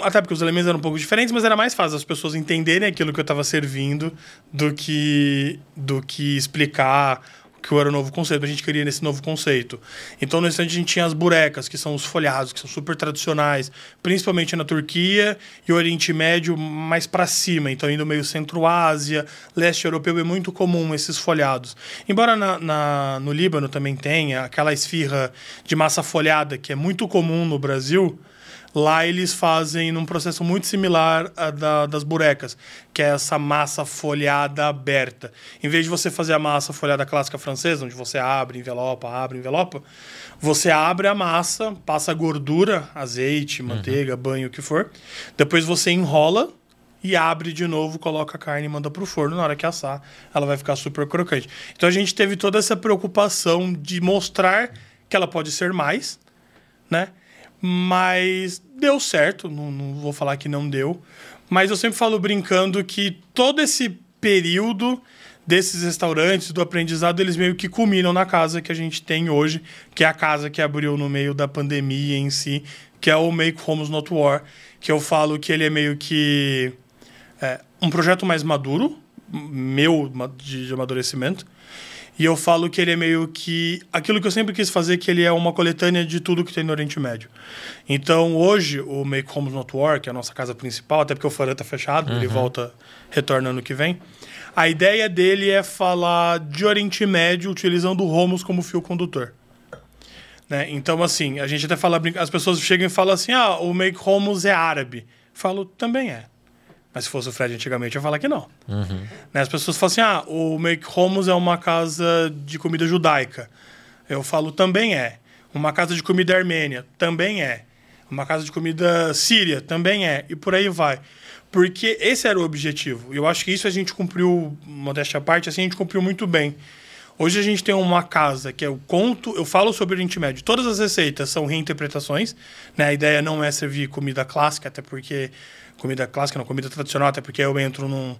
até porque os elementos eram um pouco diferentes, mas era mais fácil as pessoas entenderem aquilo que eu estava servindo do que, do que explicar que era o novo conceito, a gente queria nesse novo conceito. Então, no instante, a gente tinha as burecas, que são os folhados, que são super tradicionais, principalmente na Turquia e Oriente Médio mais para cima. Então, indo meio Centro-Ásia, leste europeu, é muito comum esses folhados. Embora na, na, no Líbano também tenha aquela esfirra de massa folhada, que é muito comum no Brasil, Lá eles fazem num processo muito similar a da, das burecas, que é essa massa folhada aberta. Em vez de você fazer a massa folhada clássica francesa, onde você abre, envelopa, abre, envelopa, você abre a massa, passa gordura, azeite, uhum. manteiga, uhum. banho, o que for. Depois você enrola e abre de novo, coloca a carne e manda para o forno. Na hora que assar, ela vai ficar super crocante. Então a gente teve toda essa preocupação de mostrar que ela pode ser mais, né? Mas deu certo, não, não vou falar que não deu. Mas eu sempre falo brincando que todo esse período desses restaurantes, do aprendizado, eles meio que culminam na casa que a gente tem hoje, que é a casa que abriu no meio da pandemia em si, que é o Make Homes Not War, que eu falo que ele é meio que é, um projeto mais maduro, meu de, amadurecimento, e eu falo que ele é meio que aquilo que eu sempre quis fazer, que ele é uma coletânea de tudo que tem no Oriente Médio. Então, hoje, o Make Homes Not War, que é a nossa casa principal, até porque o Farã tá fechado, uhum. ele volta, retorna ano que vem. A ideia dele é falar de Oriente Médio utilizando o Romos como fio condutor. Né? Então, assim, a gente até fala, as pessoas chegam e falam assim: ah, o Make Homes é árabe. Falo, também é. Mas se fosse o Fred antigamente, eu ia falar que não. Uhum. Né? As pessoas falam assim: ah, o Make Homes é uma casa de comida judaica. Eu falo, também é. Uma casa de comida armênia, também é. Uma casa de comida síria, também é. E por aí vai. Porque esse era o objetivo. Eu acho que isso a gente cumpriu, modéstia à parte, assim, a gente cumpriu muito bem. Hoje a gente tem uma casa que é o conto. Eu falo sobre o Oriente Médio. Todas as receitas são reinterpretações. Né? A ideia não é servir comida clássica, até porque comida clássica, não, comida tradicional, até porque eu entro num,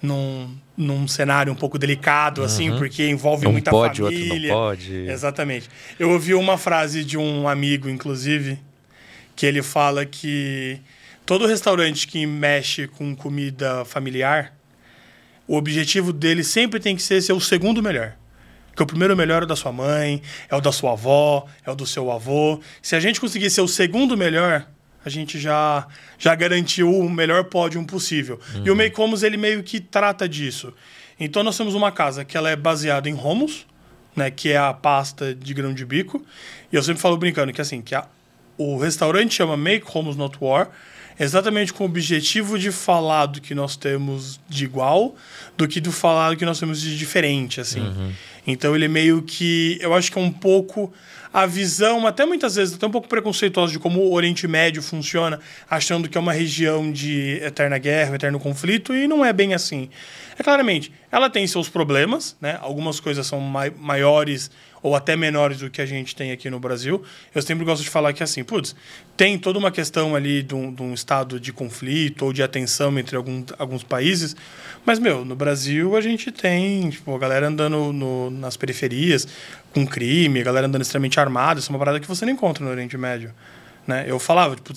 num, num cenário um pouco delicado, assim, uhum. porque envolve um muita pode, família. Outro não pode. Exatamente. Eu ouvi uma frase de um amigo, inclusive, que ele fala que todo restaurante que mexe com comida familiar, o objetivo dele sempre tem que ser ser o segundo melhor. Porque o primeiro melhor é o da sua mãe, é o da sua avó, é o do seu avô. Se a gente conseguir ser o segundo melhor, a gente já, já garantiu o melhor pódio possível. Uhum. E o Make Homos, ele meio que trata disso. Então, nós temos uma casa que ela é baseada em Romos, né, que é a pasta de grão de bico. E eu sempre falo brincando que, assim, que a, o restaurante chama Make Homes Not War, exatamente com o objetivo de falar do que nós temos de igual, do que do falar do que nós temos de diferente, assim. Uhum. Então ele é meio que, eu acho que é um pouco a visão, até muitas vezes até um pouco preconceituosa de como o Oriente Médio funciona, achando que é uma região de eterna guerra, eterno conflito, e não é bem assim. É claramente, ela tem seus problemas, né? Algumas coisas são mai maiores ou até menores do que a gente tem aqui no Brasil. Eu sempre gosto de falar que, assim, putz, tem toda uma questão ali de um, de um estado de conflito ou de atenção entre algum, alguns países, mas, meu, no Brasil a gente tem, tipo, a galera andando no, nas periferias com crime, a galera andando extremamente armada, isso é uma parada que você não encontra no Oriente Médio. Né? Eu falava, tipo,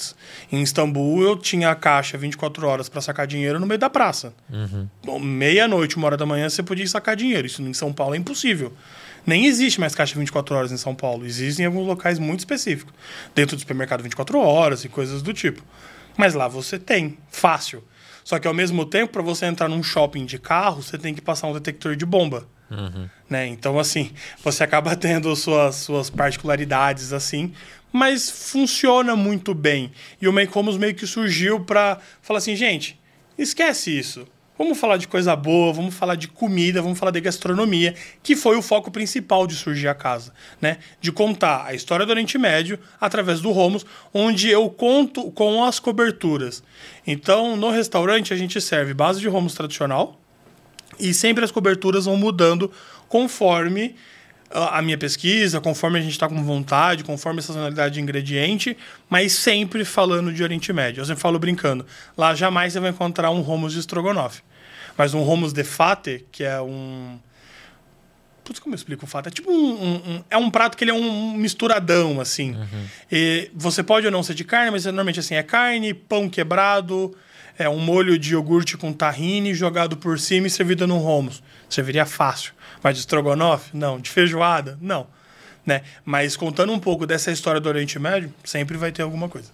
em Istambul eu tinha a caixa 24 horas para sacar dinheiro no meio da praça. Uhum. Meia-noite, uma hora da manhã, você podia sacar dinheiro. Isso em São Paulo é impossível. Nem existe mais caixa 24 horas em São Paulo. Existem em alguns locais muito específicos. Dentro do supermercado 24 horas e coisas do tipo. Mas lá você tem, fácil. Só que ao mesmo tempo, para você entrar num shopping de carro, você tem que passar um detector de bomba. Uhum. Né? Então, assim, você acaba <laughs> tendo suas, suas particularidades, assim, mas funciona muito bem. E o Maycomus meio que surgiu para falar assim, gente, esquece isso. Vamos falar de coisa boa, vamos falar de comida, vamos falar de gastronomia, que foi o foco principal de surgir a casa, né? De contar a história do Oriente Médio através do Romos, onde eu conto com as coberturas. Então, no restaurante a gente serve base de Romos tradicional e sempre as coberturas vão mudando conforme a minha pesquisa, conforme a gente está com vontade, conforme a sazonalidade de ingrediente, mas sempre falando de Oriente Médio. Eu sempre falo brincando. Lá jamais você vai encontrar um hummus de estrogonofe. Mas um hummus de fate, que é um... Putz, como eu explico o fato? É tipo um, um, um, É um prato que ele é um misturadão, assim. Uhum. E você pode ou não ser de carne, mas normalmente assim, é carne, pão quebrado, é um molho de iogurte com tahine jogado por cima e servido no hummus. Serviria fácil. Mas de estrogonofe? Não. De feijoada? Não. Né? Mas contando um pouco dessa história do Oriente Médio, sempre vai ter alguma coisa.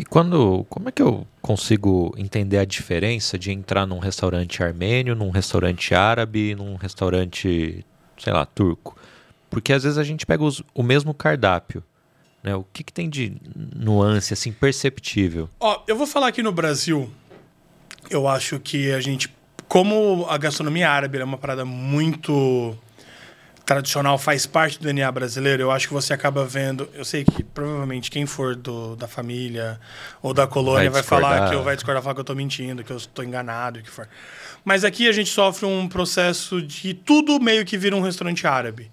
E quando, como é que eu consigo entender a diferença de entrar num restaurante armênio, num restaurante árabe, num restaurante, sei lá, turco? Porque às vezes a gente pega os, o mesmo cardápio, né? O que, que tem de nuance assim perceptível? Ó, eu vou falar aqui no Brasil. Eu acho que a gente como a gastronomia árabe é uma parada muito tradicional, faz parte do DNA brasileiro, eu acho que você acaba vendo. Eu sei que provavelmente quem for do, da família ou da colônia vai, vai falar que eu vai discordar, falar que eu estou mentindo, que eu estou enganado, o que for. Mas aqui a gente sofre um processo de tudo meio que vira um restaurante árabe.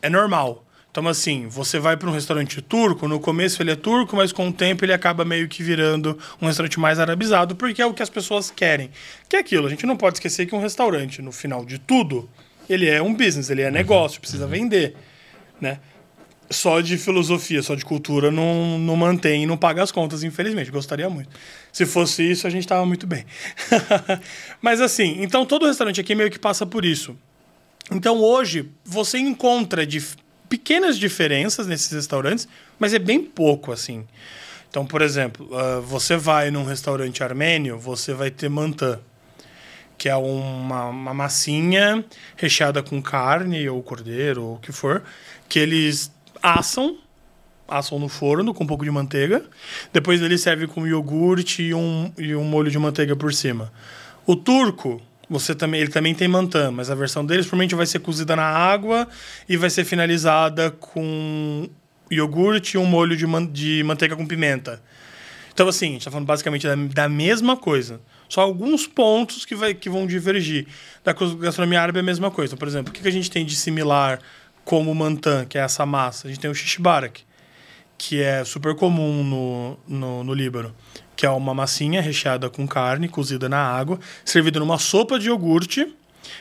É normal. Então, assim, você vai para um restaurante turco, no começo ele é turco, mas com o tempo ele acaba meio que virando um restaurante mais arabizado, porque é o que as pessoas querem. Que é aquilo, a gente não pode esquecer que um restaurante, no final de tudo, ele é um business, ele é uhum. negócio, precisa uhum. vender, né? Só de filosofia, só de cultura não, não mantém e não paga as contas, infelizmente. Gostaria muito. Se fosse isso, a gente estava muito bem. <laughs> mas assim, então todo restaurante aqui meio que passa por isso. Então hoje você encontra de pequenas diferenças nesses restaurantes, mas é bem pouco assim. Então, por exemplo, uh, você vai num restaurante armênio, você vai ter mantã, que é uma, uma massinha recheada com carne ou cordeiro ou o que for, que eles assam assam no forno com um pouco de manteiga. Depois eles servem com iogurte e um, e um molho de manteiga por cima. O turco, você também, ele também tem mantã, mas a versão deles provavelmente vai ser cozida na água e vai ser finalizada com iogurte e um molho de, man de manteiga com pimenta. Então, assim, a gente está falando basicamente da, da, mesma coisa. Só alguns pontos que, vai, que vão divergir. Da gastronomia árabe é a mesma coisa. Então, por exemplo, o que, que a gente tem de similar como mantã, que é essa massa? A gente tem o shishbarak, que é super comum no, no, no Líbano que é uma massinha recheada com carne cozida na água, servida numa sopa de iogurte,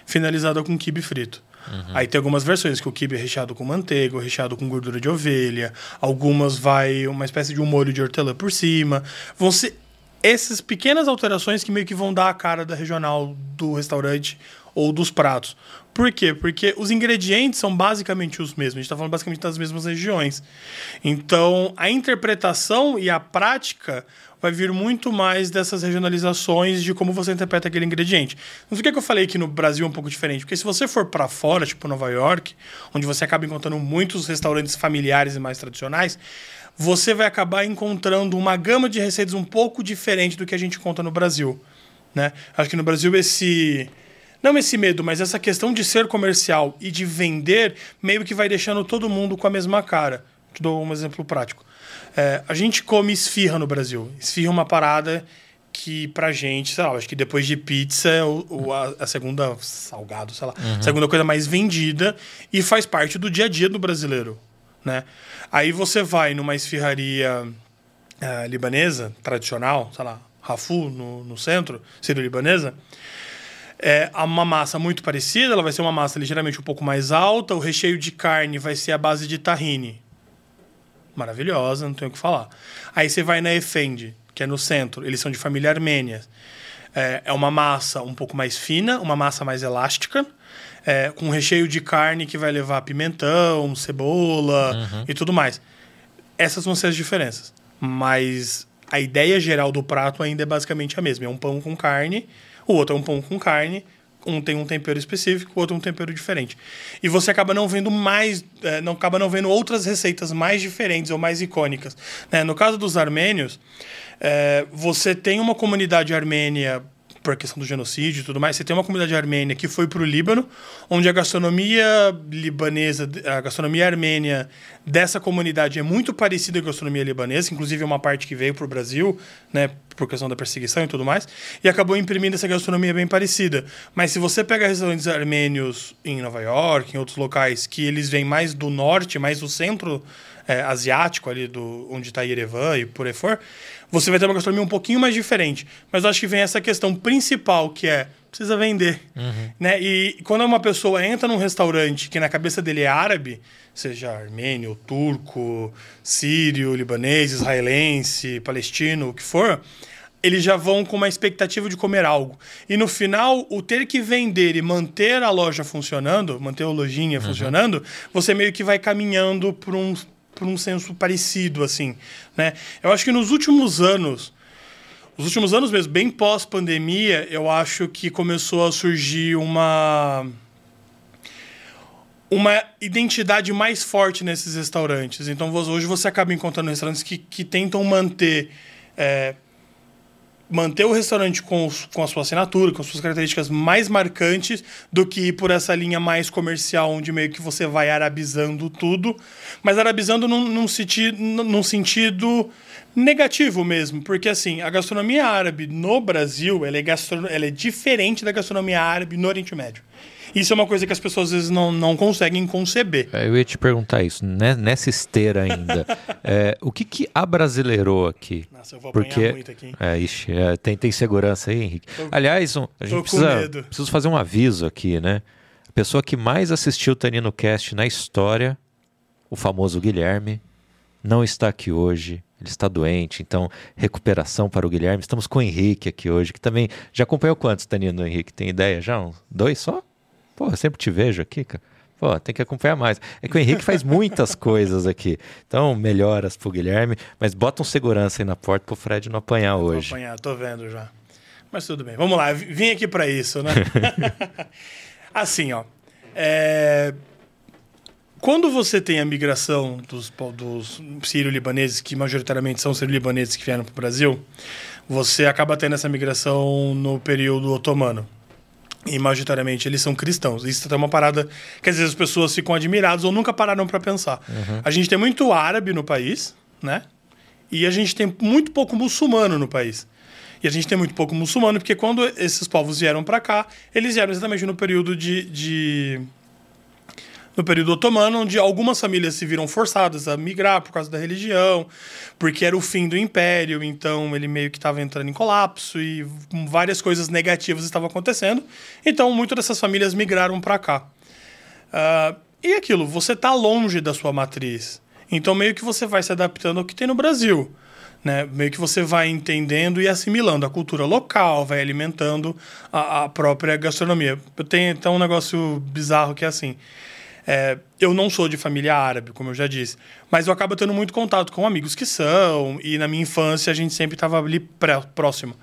finalizada com quibe frito. Uhum. Aí tem algumas versões que o quibe é recheado com manteiga, recheado com gordura de ovelha, algumas vai uma espécie de um molho de hortelã por cima. Vão ser essas pequenas alterações que meio que vão dar a cara da regional do restaurante ou dos pratos. Por quê? Porque os ingredientes são basicamente os mesmos. A gente está falando basicamente das mesmas regiões. Então, a interpretação e a prática vai vir muito mais dessas regionalizações de como você interpreta aquele ingrediente. Não sei o que eu falei que no Brasil é um pouco diferente, porque se você for para fora, tipo Nova York, onde você acaba encontrando muitos restaurantes familiares e mais tradicionais, você vai acabar encontrando uma gama de receitas um pouco diferente do que a gente conta no Brasil. Né? Acho que no Brasil esse. Não esse medo, mas essa questão de ser comercial e de vender meio que vai deixando todo mundo com a mesma cara. Te dou um exemplo prático. É, a gente come esfirra no Brasil. Esfirra é uma parada que pra gente, sei lá, acho que depois de pizza é o, o a, a, segunda salgado, sei lá, uhum. segunda coisa mais vendida e faz parte do dia a dia do brasileiro, né? Aí você vai numa esfirraria uh, libanesa tradicional, sei lá, Rafu no, no centro, sírio-libanesa, é uma massa muito parecida, ela vai ser uma massa ligeiramente um pouco mais alta, o recheio de carne vai ser a base de tahine. Maravilhosa, não tenho o que falar. Aí você vai na Efendi, que é no centro, eles são de família armênia. É, é uma massa um pouco mais fina, uma massa mais elástica, é, com recheio de carne que vai levar pimentão, cebola uhum. e tudo mais. Essas vão ser as diferenças. Mas a ideia geral do prato ainda é basicamente a mesma. É um pão com carne, o outro é um pão com carne, um tem um tempero específico, o outro um tempero diferente. E você acaba não vendo mais, é, não acaba não vendo outras receitas mais diferentes ou mais icônicas. Né? No caso dos armênios, é, você tem uma comunidade armênia por questão do genocídio e tudo mais, você tem uma comunidade armênia que foi para o Líbano, onde a gastronomia libanesa, a gastronomia armênia dessa comunidade é muito parecida com a gastronomia libanesa, inclusive é uma parte que veio para o Brasil, né, por questão da perseguição e tudo mais, e acabou imprimindo essa gastronomia bem parecida. Mas se você pega restaurantes armênios em Nova York, em outros locais, que eles vêm mais do norte, mais do centro é, asiático ali, do, onde está Yerevan e por aí for, você vai ter uma gastronomia um pouquinho mais diferente. Mas eu acho que vem essa questão principal, que é precisa vender. Uhum. Né? E quando uma pessoa entra num restaurante que na cabeça dele é árabe, seja armênio, turco, sírio, libanês, israelense, palestino, o que for, eles já vão com uma expectativa de comer algo. E no final, o ter que vender e manter a loja funcionando, manter a lojinha uhum. funcionando, você meio que vai caminhando por um, por um senso parecido, assim. Né? Eu acho que nos últimos anos, os últimos anos mesmo, bem pós-pandemia, eu acho que começou a surgir uma uma identidade mais forte nesses restaurantes. Então, hoje você acaba encontrando restaurantes que, que tentam manter é, manter o restaurante com, com a sua assinatura, com as suas características mais marcantes, do que ir por essa linha mais comercial, onde meio que você vai arabizando tudo, mas arabizando num, num, senti num sentido negativo mesmo, porque assim, a gastronomia árabe no Brasil, ela é, ela é diferente da gastronomia árabe no Oriente Médio. Isso é uma coisa que as pessoas às vezes não, não conseguem conceber. É, eu ia te perguntar isso, né? nessa esteira ainda. <laughs> é, o que que abrasileirou aqui? Nossa, eu vou Porque, muito aqui. É, ixi, é, tem, tem segurança aí, Henrique? Tô, Aliás, um, a gente precisa, precisa fazer um aviso aqui, né? A pessoa que mais assistiu o Tanino Cast na história, o famoso Guilherme, não está aqui hoje. Ele está doente, então recuperação para o Guilherme. Estamos com o Henrique aqui hoje, que também já acompanhou quantos, Tanino Henrique? Tem ideia já? Um, dois só? Pô, eu sempre te vejo aqui, cara. Pô, tem que acompanhar mais. É que o Henrique faz muitas coisas aqui. Então, melhoras pro Guilherme, mas bota um segurança aí na porta pro Fred não apanhar hoje. apanhar, tô vendo já. Mas tudo bem. Vamos lá, vim aqui para isso, né? <laughs> assim, ó. É... Quando você tem a migração dos, dos sírio-libaneses, que majoritariamente são sírio-libaneses que vieram para o Brasil, você acaba tendo essa migração no período otomano e majoritariamente eles são cristãos. Isso é uma parada que às vezes as pessoas ficam admiradas ou nunca pararam para pensar. Uhum. A gente tem muito árabe no país, né? E a gente tem muito pouco muçulmano no país. E a gente tem muito pouco muçulmano porque quando esses povos vieram para cá, eles vieram exatamente no período de, de no período otomano, onde algumas famílias se viram forçadas a migrar por causa da religião, porque era o fim do império, então ele meio que estava entrando em colapso e várias coisas negativas estavam acontecendo. Então, muitas dessas famílias migraram para cá. Uh, e aquilo, você está longe da sua matriz. Então, meio que você vai se adaptando ao que tem no Brasil. Né? Meio que você vai entendendo e assimilando a cultura local, vai alimentando a, a própria gastronomia. Eu tenho então um negócio bizarro que é assim. É, eu não sou de família árabe, como eu já disse, mas eu acabo tendo muito contato com amigos que são, e na minha infância a gente sempre estava ali pré, próximo.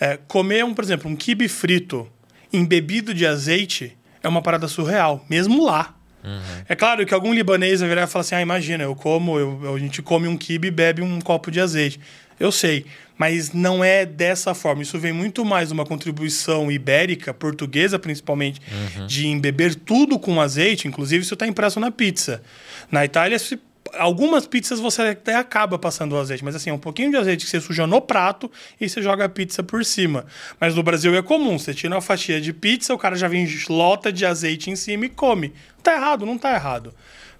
É, comer, um, por exemplo, um quibe frito embebido de azeite é uma parada surreal, mesmo lá. Uhum. É claro que algum libanês vai virar e falar assim: ah, imagina, eu como, eu, a gente come um quibe e bebe um copo de azeite. Eu sei, mas não é dessa forma. Isso vem muito mais de uma contribuição ibérica, portuguesa principalmente, uhum. de embeber tudo com azeite, inclusive isso está impresso na pizza. Na Itália, se algumas pizzas você até acaba passando o azeite, mas assim, é um pouquinho de azeite que você suja no prato e você joga a pizza por cima. Mas no Brasil é comum, você tira uma fatia de pizza, o cara já vem lota de azeite em cima e come. Tá errado, não tá errado.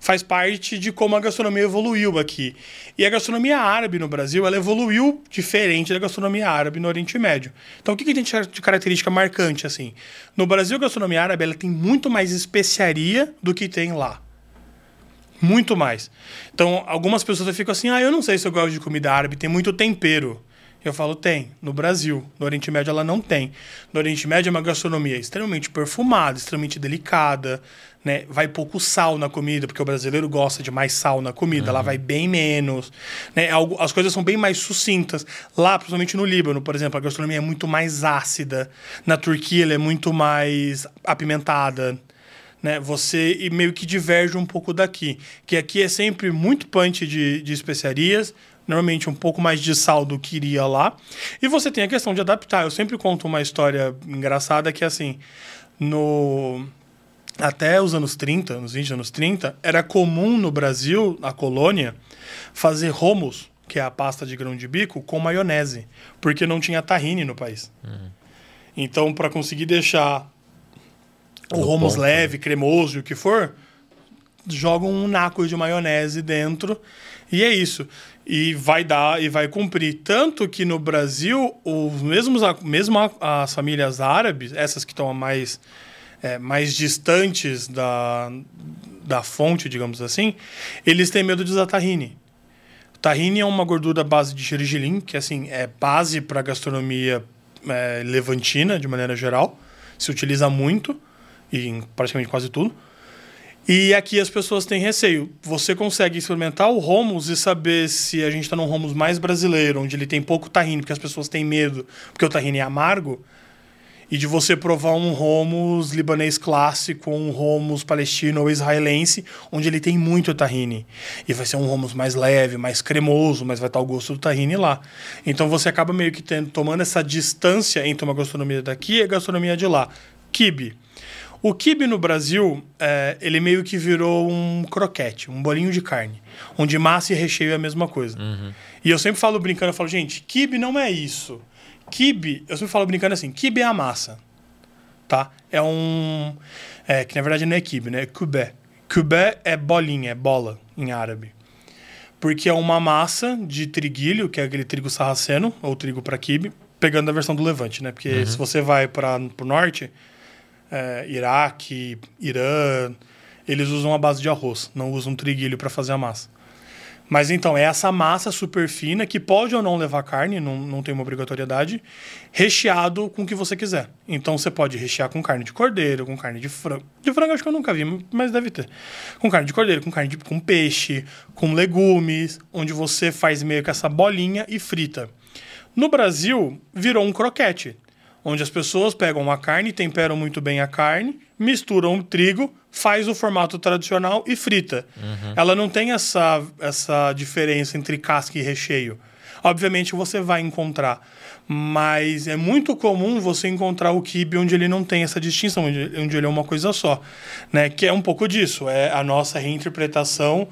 Faz parte de como a gastronomia evoluiu aqui. E a gastronomia árabe no Brasil, ela evoluiu diferente da gastronomia árabe no Oriente Médio. Então, o que, que tem de característica marcante, assim? No Brasil, a gastronomia árabe, ela tem muito mais especiaria do que tem lá. Muito mais. Então, algumas pessoas ficam assim: ah, eu não sei se eu gosto de comida árabe, tem muito tempero. Eu falo, tem. No Brasil. No Oriente Médio, ela não tem. No Oriente Médio, é uma gastronomia extremamente perfumada, extremamente delicada. Né? Vai pouco sal na comida, porque o brasileiro gosta de mais sal na comida. Uhum. Lá vai bem menos. Né? As coisas são bem mais sucintas. Lá, principalmente no Líbano, por exemplo, a gastronomia é muito mais ácida. Na Turquia, ela é muito mais apimentada né? Você e meio que diverge um pouco daqui, que aqui é sempre muito punch de, de especiarias, normalmente um pouco mais de sal do que iria lá. E você tem a questão de adaptar. Eu sempre conto uma história engraçada que é assim, no até os anos 30, nos 20 anos 30, era comum no Brasil, na colônia, fazer romos, que é a pasta de grão de bico, com maionese, porque não tinha tahine no país. Uhum. Então, para conseguir deixar o romos leve, cremoso o que for, jogam um naco de maionese dentro e é isso. E vai dar e vai cumprir. Tanto que no Brasil, os mesmos, mesmo as famílias árabes, essas que estão mais, é, mais distantes da, da fonte, digamos assim, eles têm medo de usar tahine. Tahine é uma gordura base de gergelim, que assim é base para a gastronomia é, levantina, de maneira geral. Se utiliza muito em praticamente quase tudo. E aqui as pessoas têm receio. Você consegue experimentar o Romos e saber se a gente está num Romos mais brasileiro, onde ele tem pouco tahine, porque as pessoas têm medo, porque o tahine é amargo, e de você provar um Romos libanês clássico, um Romos palestino ou israelense, onde ele tem muito tahine. E vai ser um Romos mais leve, mais cremoso, mas vai estar o gosto do tahine lá. Então você acaba meio que tendo, tomando essa distância entre uma gastronomia daqui e a gastronomia de lá. Kibe o kibe no Brasil, é, ele meio que virou um croquete, um bolinho de carne, onde massa e recheio é a mesma coisa. Uhum. E eu sempre falo brincando, eu falo, gente, kibe não é isso. Kibe, eu sempre falo brincando assim, kibe é a massa, tá? É um... É, que na verdade não é kibe, né? É kubé. Kubé é bolinha, é bola em árabe. Porque é uma massa de triguilho, que é aquele trigo sarraceno, ou trigo para kibe, pegando a versão do Levante, né? Porque uhum. se você vai para o norte, é, Iraque, Irã, eles usam a base de arroz, não usam triguilho para fazer a massa. Mas então, é essa massa super fina, que pode ou não levar carne, não, não tem uma obrigatoriedade, recheado com o que você quiser. Então, você pode rechear com carne de cordeiro, com carne de frango. De frango acho que eu nunca vi, mas deve ter. Com carne de cordeiro, com carne de, com peixe, com legumes, onde você faz meio que essa bolinha e frita. No Brasil, virou um croquete onde as pessoas pegam a carne, temperam muito bem a carne, misturam o trigo, faz o formato tradicional e frita. Uhum. Ela não tem essa, essa diferença entre casca e recheio. Obviamente você vai encontrar, mas é muito comum você encontrar o kibe onde ele não tem essa distinção, onde, onde ele é uma coisa só, né? Que é um pouco disso, é a nossa reinterpretação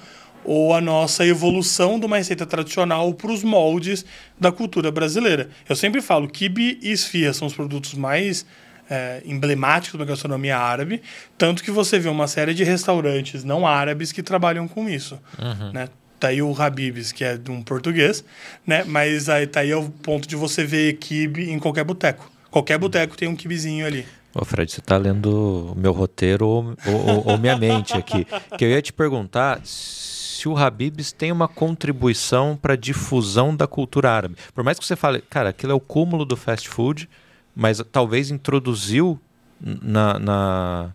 ou a nossa evolução de uma receita tradicional para os moldes da cultura brasileira. Eu sempre falo, quibe e esfirra são os produtos mais é, emblemáticos da gastronomia árabe, tanto que você vê uma série de restaurantes não árabes que trabalham com isso, uhum. né? Tá aí o Habib's, que é de um português, né? Mas aí tá aí o ponto de você ver quibe em qualquer boteco. Qualquer boteco tem um quibezinho ali. Ô Fred, você está lendo o meu roteiro ou, ou, ou minha mente aqui. <laughs> Que eu ia te perguntar se o Habibs tem uma contribuição para a difusão da cultura árabe. Por mais que você fale, cara, aquilo é o cúmulo do fast food, mas talvez introduziu na, na,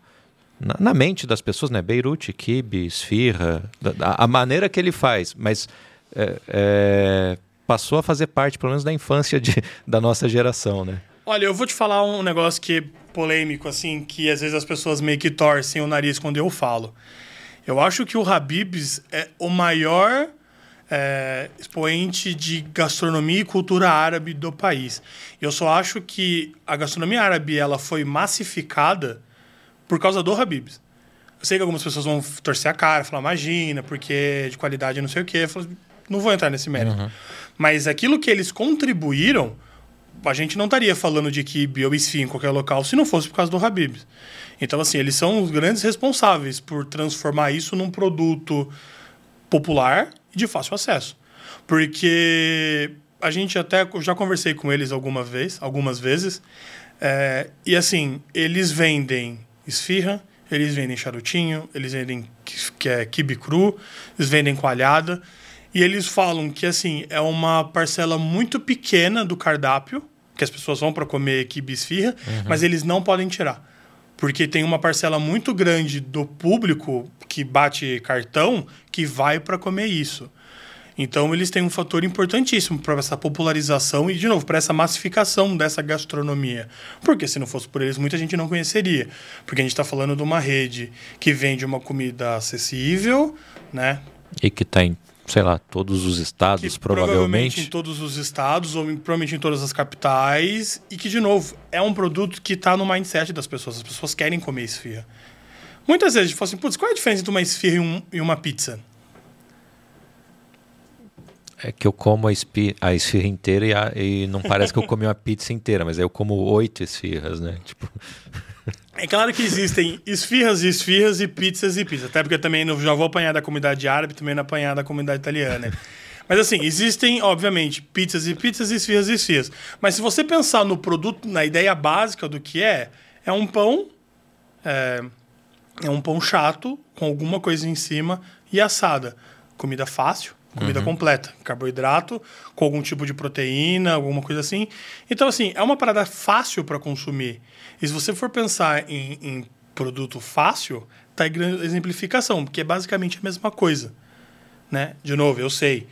na, na mente das pessoas, né? Beirute, kibe, esfirra, a, a, maneira que ele faz, mas é, é, passou a fazer parte, pelo menos, da infância de, <laughs> da nossa geração, né? Olha, eu vou te falar um negócio que polêmico, assim, que às vezes as pessoas meio que torcem o nariz quando eu falo. Eu acho que o Habib's é o maior é, expoente de gastronomia e cultura árabe do país. Eu só acho que a gastronomia árabe ela foi massificada por causa do Habib's. Eu sei que algumas pessoas vão torcer a cara, falar, imagina, porque de qualidade não sei o quê. Falo, não vou entrar nesse mérito. Uhum. Mas aquilo que eles contribuíram, a gente não estaria falando de kibe ou esfia em qualquer local se não fosse por causa do Habib's. Então, assim, eles são os grandes responsáveis por transformar isso num produto popular de fácil acesso. Porque a gente até já conversei com eles alguma vez, algumas vezes, é, e assim, eles vendem esfirra, eles vendem charutinho, eles vendem que é kibe cru, eles vendem coalhada. E eles falam que assim é uma parcela muito pequena do cardápio que as pessoas vão para comer kibe esfirra, uhum. mas eles não podem tirar. Porque tem uma parcela muito grande do público que bate cartão que vai para comer isso. Então, eles têm um fator importantíssimo para essa popularização e, de novo, para essa massificação dessa gastronomia. Porque se não fosse por eles, muita gente não conheceria. Porque a gente está falando de uma rede que vende uma comida acessível, né? E que está em sei lá, todos os estados, que provavelmente. Provavelmente em todos os estados, ou provavelmente em todas as capitais. E que, de novo, é um produto que está no mindset das pessoas. As pessoas querem comer esfirra. Muitas vezes a gente fala assim, putz, qual é a diferença entre uma esfirra e, um, e uma pizza? É que eu como a, espi, a esfirra inteira e, a, e, não parece que eu comi uma pizza inteira, mas aí eu como oito esfirras, né? Tipo... <laughs> É claro que existem esfirras e esfirras e pizzas e pizzas. Até porque eu também já vou apanhar da comunidade árabe, também não apanhar da comunidade italiana. Mas assim, existem, obviamente, pizzas e pizzas, esfirras e esfirras. Mas se você pensar no produto, na ideia básica do que é, é um pão, é, é um pão chato, com alguma coisa em cima e assada. Comida fácil, comida uhum. completa. Carboidrato com algum tipo de proteína, alguma coisa assim. Então, assim, é uma parada fácil para consumir. E se você for pensar em, em produto fácil, tá em exemplificação, porque é basicamente a mesma coisa. Né? De novo, eu sei.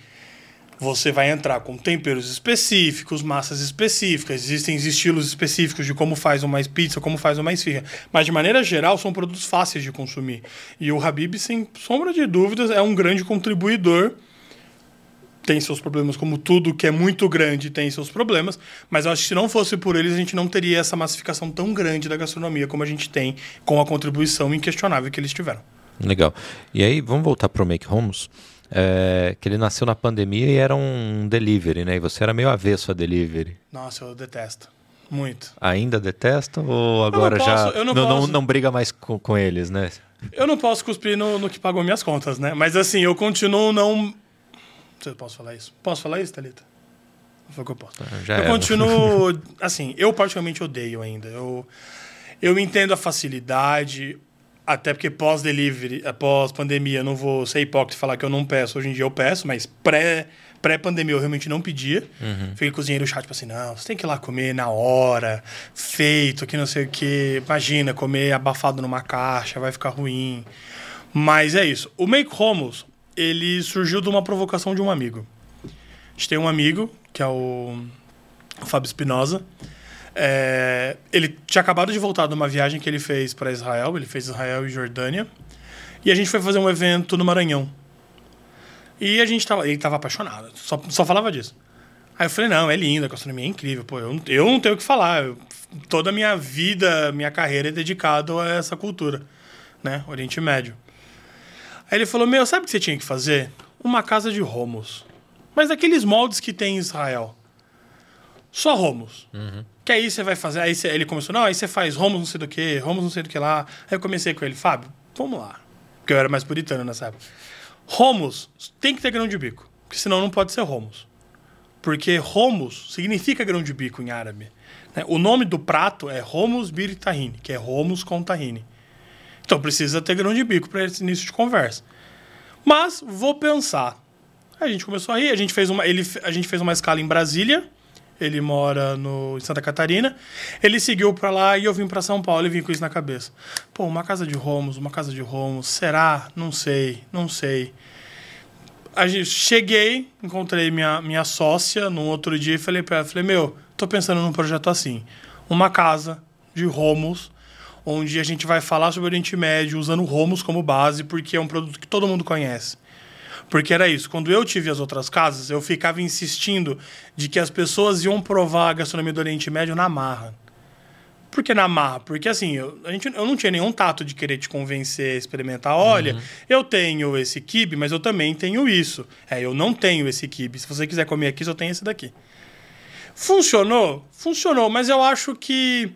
Você vai entrar com temperos específicos, massas específicas, existem estilos específicos de como faz uma pizza, como faz uma esfirra. Mas, de maneira geral, são produtos fáceis de consumir. E o Habib, sem sombra de dúvidas, é um grande contribuidor tem seus problemas, como tudo que é muito grande tem seus problemas, mas eu acho que se não fosse por eles, a gente não teria essa massificação tão grande da gastronomia como a gente tem com a contribuição inquestionável que eles tiveram. Legal. E aí, vamos voltar para o Make Homes, é, que ele nasceu na pandemia e era um delivery, né? E você era meio avesso a delivery. Nossa, eu detesto. Muito. Ainda detesta ou agora posso, já não, não, não, não, briga mais com, com eles, né? Eu não posso cuspir no, no que pagou minhas contas, né? Mas assim, eu continuo não eu posso falar isso? Posso falar isso, Thalita? Foi o que eu posso. Ah, já eu continuo. <laughs> Assim, eu particularmente odeio ainda. Eu, eu entendo a facilidade, até porque pós-delivery, pós-pandemia, não vou ser hipócrita e falar que eu não peço. Hoje em dia eu peço, mas pré. Pré-pandemia eu realmente não pedia. Uhum. Fiquei cozinheiro chato, tipo assim, não, você tem que ir lá comer na hora, feito, que não sei o quê. Imagina, comer abafado numa caixa, vai ficar ruim. Mas é isso. O Make Homos, ele surgiu de uma provocação de um amigo. A gente tem um amigo, que é o, o Fábio Espinosa. É, ele tinha acabado de voltar de uma viagem que ele fez para Israel. Ele fez Israel e Jordânia. E a gente foi fazer um evento no Maranhão. E a gente tava, ele tava apaixonado, só, só falava disso. Aí eu falei, não, é lindo, a gastronomia é incrível, pô, eu, eu não tenho o que falar. Eu, toda a minha vida, minha carreira é dedicada a essa cultura, né? Oriente Médio. Aí ele falou: Meu, sabe o que você tinha que fazer? Uma casa de romos. Mas daqueles moldes que tem em Israel. Só romos. Uhum. Que aí você vai fazer. Aí você, ele começou: Não, aí você faz romos não sei do que, romos não sei do que lá. Aí eu comecei com ele: Fábio, vamos lá. Porque eu era mais puritano nessa época. Romos tem que ter grão de bico. Porque senão não pode ser romos. Porque romos significa grão de bico em árabe. Né? O nome do prato é romos bir tahine, que é romos com tahine. Então precisa ter grão de bico para esse início de conversa. Mas vou pensar. A gente começou a rir, a gente fez uma, ele, a gente fez uma escala em Brasília. Ele mora no, em Santa Catarina. Ele seguiu para lá e eu vim para São Paulo e vim com isso na cabeça. Pô, uma casa de Romos, uma casa de Romos, será? Não sei, não sei. A gente, cheguei, encontrei minha, minha sócia num outro dia e falei para ela, falei, meu, tô pensando num projeto assim. Uma casa de Romos, onde a gente vai falar sobre o Oriente Médio usando Romos como base, porque é um produto que todo mundo conhece. Porque era isso. Quando eu tive as outras casas, eu ficava insistindo de que as pessoas iam provar a gastronomia do Oriente Médio na marra. Por que na marra? Porque assim, eu, a gente, eu não tinha nenhum tato de querer te convencer a experimentar. Olha, uhum. eu tenho esse kibe, mas eu também tenho isso. É, eu não tenho esse kibe. Se você quiser comer aqui, só tem esse daqui. Funcionou? Funcionou, mas eu acho que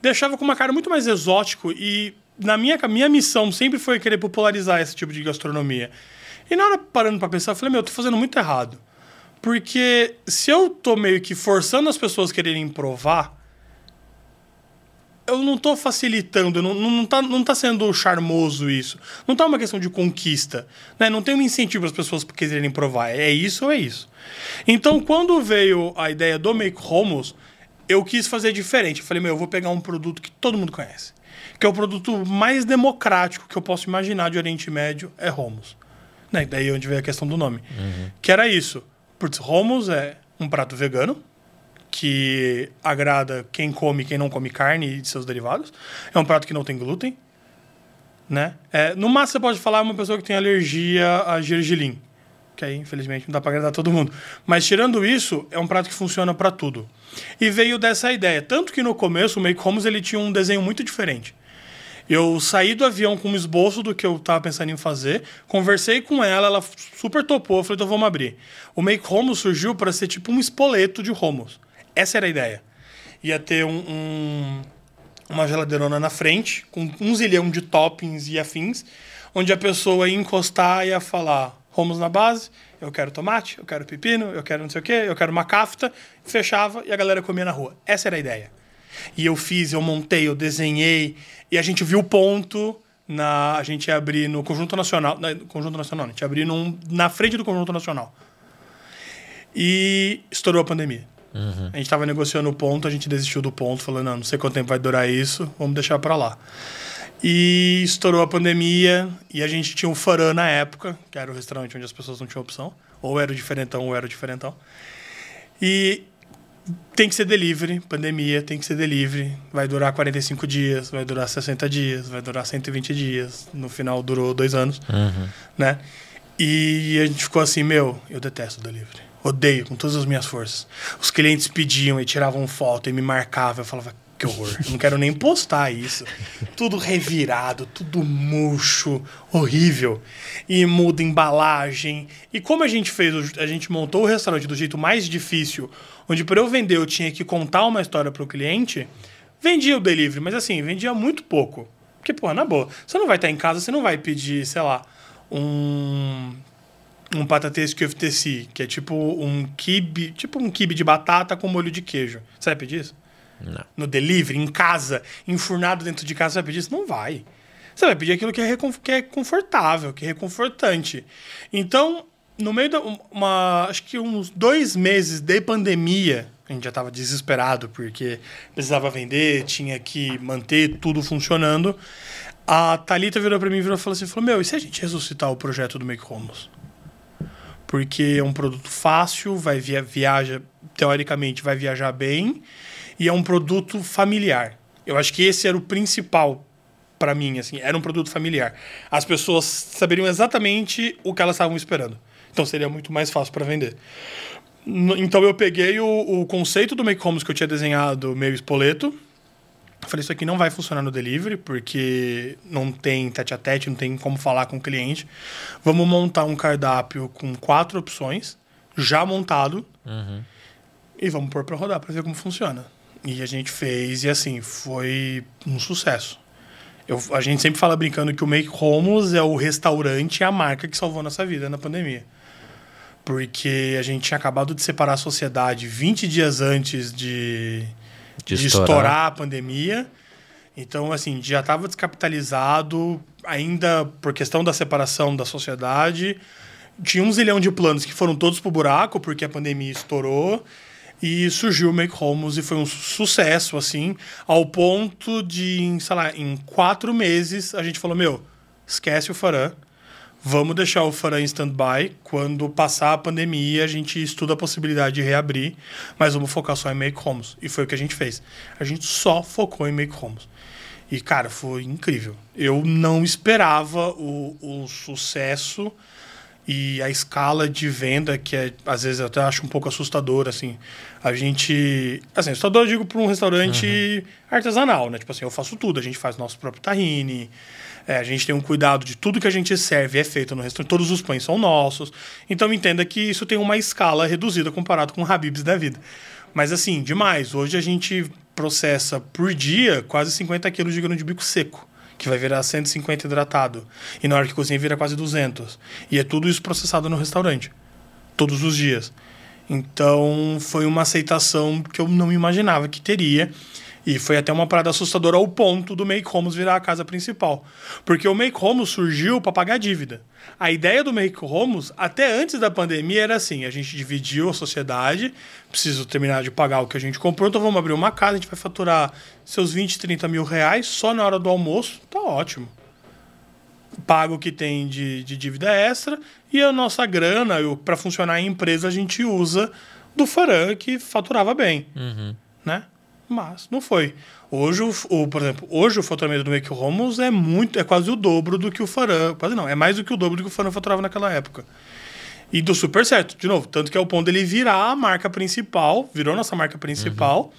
deixava com uma cara muito mais exótico e na minha, minha missão sempre foi querer popularizar esse tipo de gastronomia. E na hora parando para pensar, eu falei, meu, eu tô fazendo muito errado. Porque se eu tô meio que forçando as pessoas a quererem provar, eu não tô facilitando, não, não, tá, não tá sendo charmoso isso. Não tá uma questão de conquista. Né? Não tem um incentivo para as pessoas quererem provar. É isso ou é isso. Então, quando veio a ideia do Make Homos, eu quis fazer diferente. Eu falei, meu, eu vou pegar um produto que todo mundo conhece. Que é o produto mais democrático que eu posso imaginar de Oriente Médio, é Homos. Né? Daí onde veio a questão do nome. Uhum. Que era isso. Porque Homos é um prato vegano, que agrada quem come quem não come carne e seus derivados. É um prato que não tem glúten. Né? É, no máximo você pode falar uma pessoa que tem alergia a gergelim. Que aí, infelizmente, não dá para agradar todo mundo. Mas tirando isso, é um prato que funciona para tudo. E veio dessa ideia. Tanto que no começo, o Make Homes ele tinha um desenho muito diferente. Eu saí do avião com um esboço do que eu estava pensando em fazer, conversei com ela, ela super topou, falei, então vamos abrir. O Make Homos surgiu para ser tipo um espoleto de Homos. Essa era a ideia. Ia ter um, um, uma geladeirona na frente, com um zilhão de toppings e afins, onde a pessoa ia encostar e ia falar Homos na base, eu quero tomate, eu quero pepino, eu quero não sei o quê, eu quero uma cafta, fechava e a galera comia na rua. Essa era a ideia. E eu fiz, eu montei, eu desenhei, e a gente viu o ponto na a gente ia abrir no Conjunto Nacional, na, Conjunto Nacional, a gente ia abrir num, na frente do Conjunto Nacional. E estourou a pandemia. Uhum. A gente estava negociando o ponto, a gente desistiu do ponto, falando, não, não sei quanto tempo vai durar isso, vamos deixar para lá. E estourou a pandemia e a gente tinha um Faran na época, que era o restaurante onde as pessoas não tinham opção, ou era o diferentão ou era o diferentão. E tem que ser delivery, pandemia tem que ser delivery. Vai durar 45 dias, vai durar 60 dias, vai durar 120 dias. No final durou dois anos, uhum. né? E a gente ficou assim, meu, eu detesto delivery. Odeio com todas as minhas forças. Os clientes pediam e tiravam foto e me marcavam. Eu falava, que horror. Eu não quero nem postar isso. Tudo revirado, tudo murcho, horrível. E muda embalagem. E como a gente fez, a gente montou o restaurante do jeito mais difícil, onde para eu vender eu tinha que contar uma história para o cliente, vendia o delivery, mas assim, vendia muito pouco. Porque, pô, na boa, você não vai estar em casa, você não vai pedir, sei lá, um um patatês QFTC, que é tipo um kibe, tipo um kibe de batata com molho de queijo. Você vai pedir isso? Não. No delivery, em casa, enfurnado dentro de casa, você vai pedir isso? Não vai. Você vai pedir aquilo que é, que é confortável, que é reconfortante. Então, no meio da. Uma, acho que uns dois meses de pandemia, a gente já estava desesperado porque precisava vender, tinha que manter tudo funcionando. A Thalita virou para mim e virou, falou assim: falou, Meu, e se a gente ressuscitar o projeto do Make Homos? Porque é um produto fácil, vai via, viaja, teoricamente, vai viajar bem, e é um produto familiar. Eu acho que esse era o principal para mim, assim, era um produto familiar. As pessoas saberiam exatamente o que elas estavam esperando. Então seria muito mais fácil para vender. Então eu peguei o, o, conceito do Make Homes que eu tinha desenhado meio espoleto. Falei, isso aqui não vai funcionar no delivery, porque não tem tete a tete, não tem como falar com o cliente. Vamos montar um cardápio com quatro opções, já montado, uhum. e vamos pôr para rodar para ver como funciona. E a gente fez, e assim, foi um sucesso. Eu, a gente sempre fala brincando que o Make Homos é o restaurante e a marca que salvou nossa vida na pandemia porque a gente tinha acabado de separar a sociedade 20 dias antes de, de, de estourar. estourar. a pandemia. Então, assim, já estava descapitalizado, ainda por questão da separação da sociedade. Tinha um zilhão de planos que foram todos pro buraco, porque a pandemia estourou. E surgiu o Make Homos e foi um sucesso, assim, ao ponto de, sei lá, em quatro meses, a gente falou: meu, esquece o Faran vamos deixar o Farã em stand-by. Quando passar a pandemia, a gente estuda a possibilidade de reabrir, mas vamos focar só em make homes. E foi o que a gente fez. A gente só focou em make homes. E, cara, foi incrível. Eu não esperava o, o sucesso e a escala de venda, que é, às vezes eu até acho um pouco assustador, assim. A gente. Assim, assustador eu digo para um restaurante uhum. artesanal, né? Tipo assim, eu faço tudo. A gente faz nosso próprio tahine. É, a gente tem um cuidado de tudo que a gente serve é feito no restaurante. Todos os pães são nossos. Então entenda que isso tem uma escala reduzida comparado com o Habibs da vida. Mas assim, demais. Hoje a gente processa por dia quase 50 quilos de grão de bico seco que vai virar 150 hidratado. E na hora que cozinha vira quase 200. E é tudo isso processado no restaurante. Todos os dias. Então foi uma aceitação que eu não imaginava que teria. E foi até uma parada assustadora ao ponto do Make Homes virar a casa principal. Porque o Make Homes surgiu para pagar dívida. A ideia do Make Homes, até antes da pandemia, era assim: a gente dividiu a sociedade, preciso terminar de pagar o que a gente comprou, então vamos abrir uma casa, a gente vai faturar seus 20, 30 mil reais só na hora do almoço, tá ótimo. Paga o que tem de, de dívida extra e a nossa grana, para funcionar a empresa, a gente usa do Faran, que faturava bem. Uhum. Né? Mas não foi. Hoje, o, o, por exemplo, hoje o faturamento do Make Homos é muito, é quase o dobro do que o Faran, quase não, é mais do que o dobro do que o Faran faturava naquela época. E deu super certo, de novo, tanto que é o ponto dele virar a marca principal, virou nossa marca principal.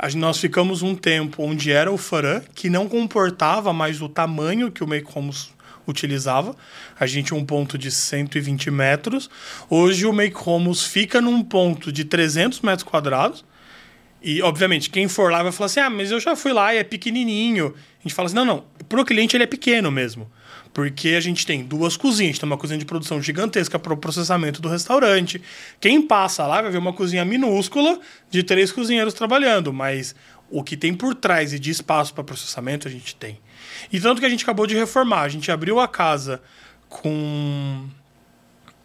Uhum. nós ficamos um tempo onde era o Faran, que não comportava mais o tamanho que o Make Homos utilizava. A gente tinha um ponto de 120 metros. Hoje o Make Homos fica num ponto de 300 metros quadrados e, obviamente, quem for lá vai falar assim: ah, mas eu já fui lá e é pequenininho. A gente fala assim: não, não. Para o cliente ele é pequeno mesmo. Porque a gente tem duas cozinhas, a gente tem uma cozinha de produção gigantesca para o processamento do restaurante. Quem passa lá vai ver uma cozinha minúscula de três cozinheiros trabalhando, mas o que tem por trás e de espaço para processamento a gente tem. E tanto que a gente acabou de reformar, a gente abriu a casa com,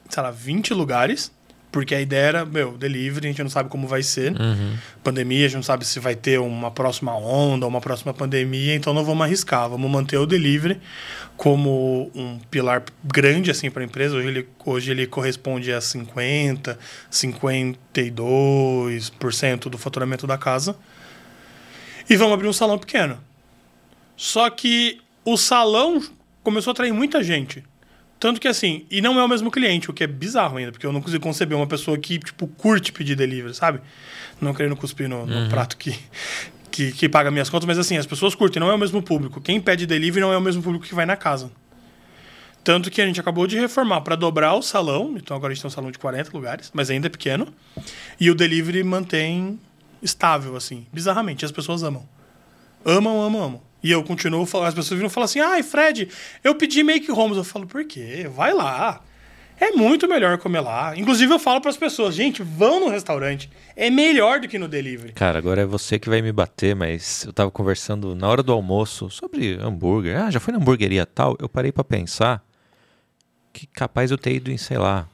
sei lá, 20 lugares porque a ideia era, meu, delivery, a gente não sabe como vai ser. Uhum. Pandemia, a gente não sabe se vai ter uma próxima onda, uma próxima pandemia, então não vamos arriscar. Vamos manter o delivery como um pilar grande assim para a empresa. Hoje ele, hoje ele corresponde a 50, 52% do faturamento da casa. E vamos abrir um salão pequeno. Só que o salão começou a atrair muita gente. Tanto que assim, e não é o mesmo cliente, o que é bizarro ainda, porque eu não consigo conceber uma pessoa que, tipo, curte pedir delivery, sabe? Não querendo cuspir no, no uhum. prato que, que, que paga minhas contas, mas assim, as pessoas curtem, não é o mesmo público. Quem pede delivery não é o mesmo público que vai na casa. Tanto que a gente acabou de reformar para dobrar o salão, então agora a gente tem um salão de 40 lugares, mas ainda é pequeno. E o delivery mantém estável, assim, bizarramente. As pessoas amam. Amam, amam, amam. E eu continuo falando, as pessoas viram falar assim: ai, Fred, eu pedi make homes. Eu falo, por quê? Vai lá. É muito melhor comer lá. Inclusive, eu falo para as pessoas, gente, vão no restaurante. É melhor do que no delivery. Cara, agora é você que vai me bater, mas eu tava conversando na hora do almoço sobre hambúrguer. Ah, já foi na hamburgueria tal? Eu parei para pensar que capaz eu ter ido em, sei lá,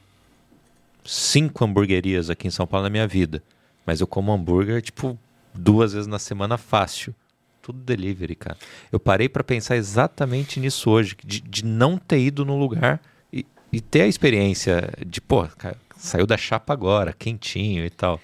cinco hamburguerias aqui em São Paulo na minha vida. Mas eu como hambúrguer, tipo, duas vezes na semana fácil tudo delivery, cara. Eu parei para pensar exatamente nisso hoje, de, de não ter ido no lugar e, e ter a experiência de, pô, cara, saiu da chapa agora, quentinho e tal.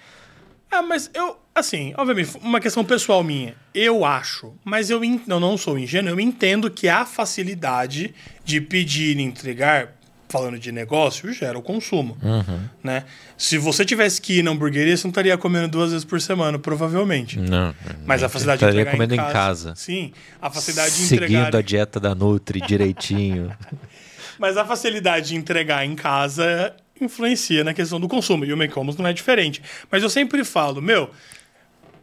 Ah, mas eu, assim, obviamente, uma questão pessoal minha. Eu acho, mas eu, eu não sou ingênuo, eu entendo que a facilidade de pedir e entregar falando de negócio, gera o consumo. Uhum. Né? Se você tivesse que ir na hamburgueria, você não estaria comendo duas vezes por semana, provavelmente. Não. Mas a facilidade de entregar comendo em casa, em casa. Sim, a facilidade de entregar... Seguindo a dieta da Nutri direitinho. <laughs> Mas a facilidade de entregar em casa influencia na questão do consumo. E o McComas não é diferente. Mas eu sempre falo, meu,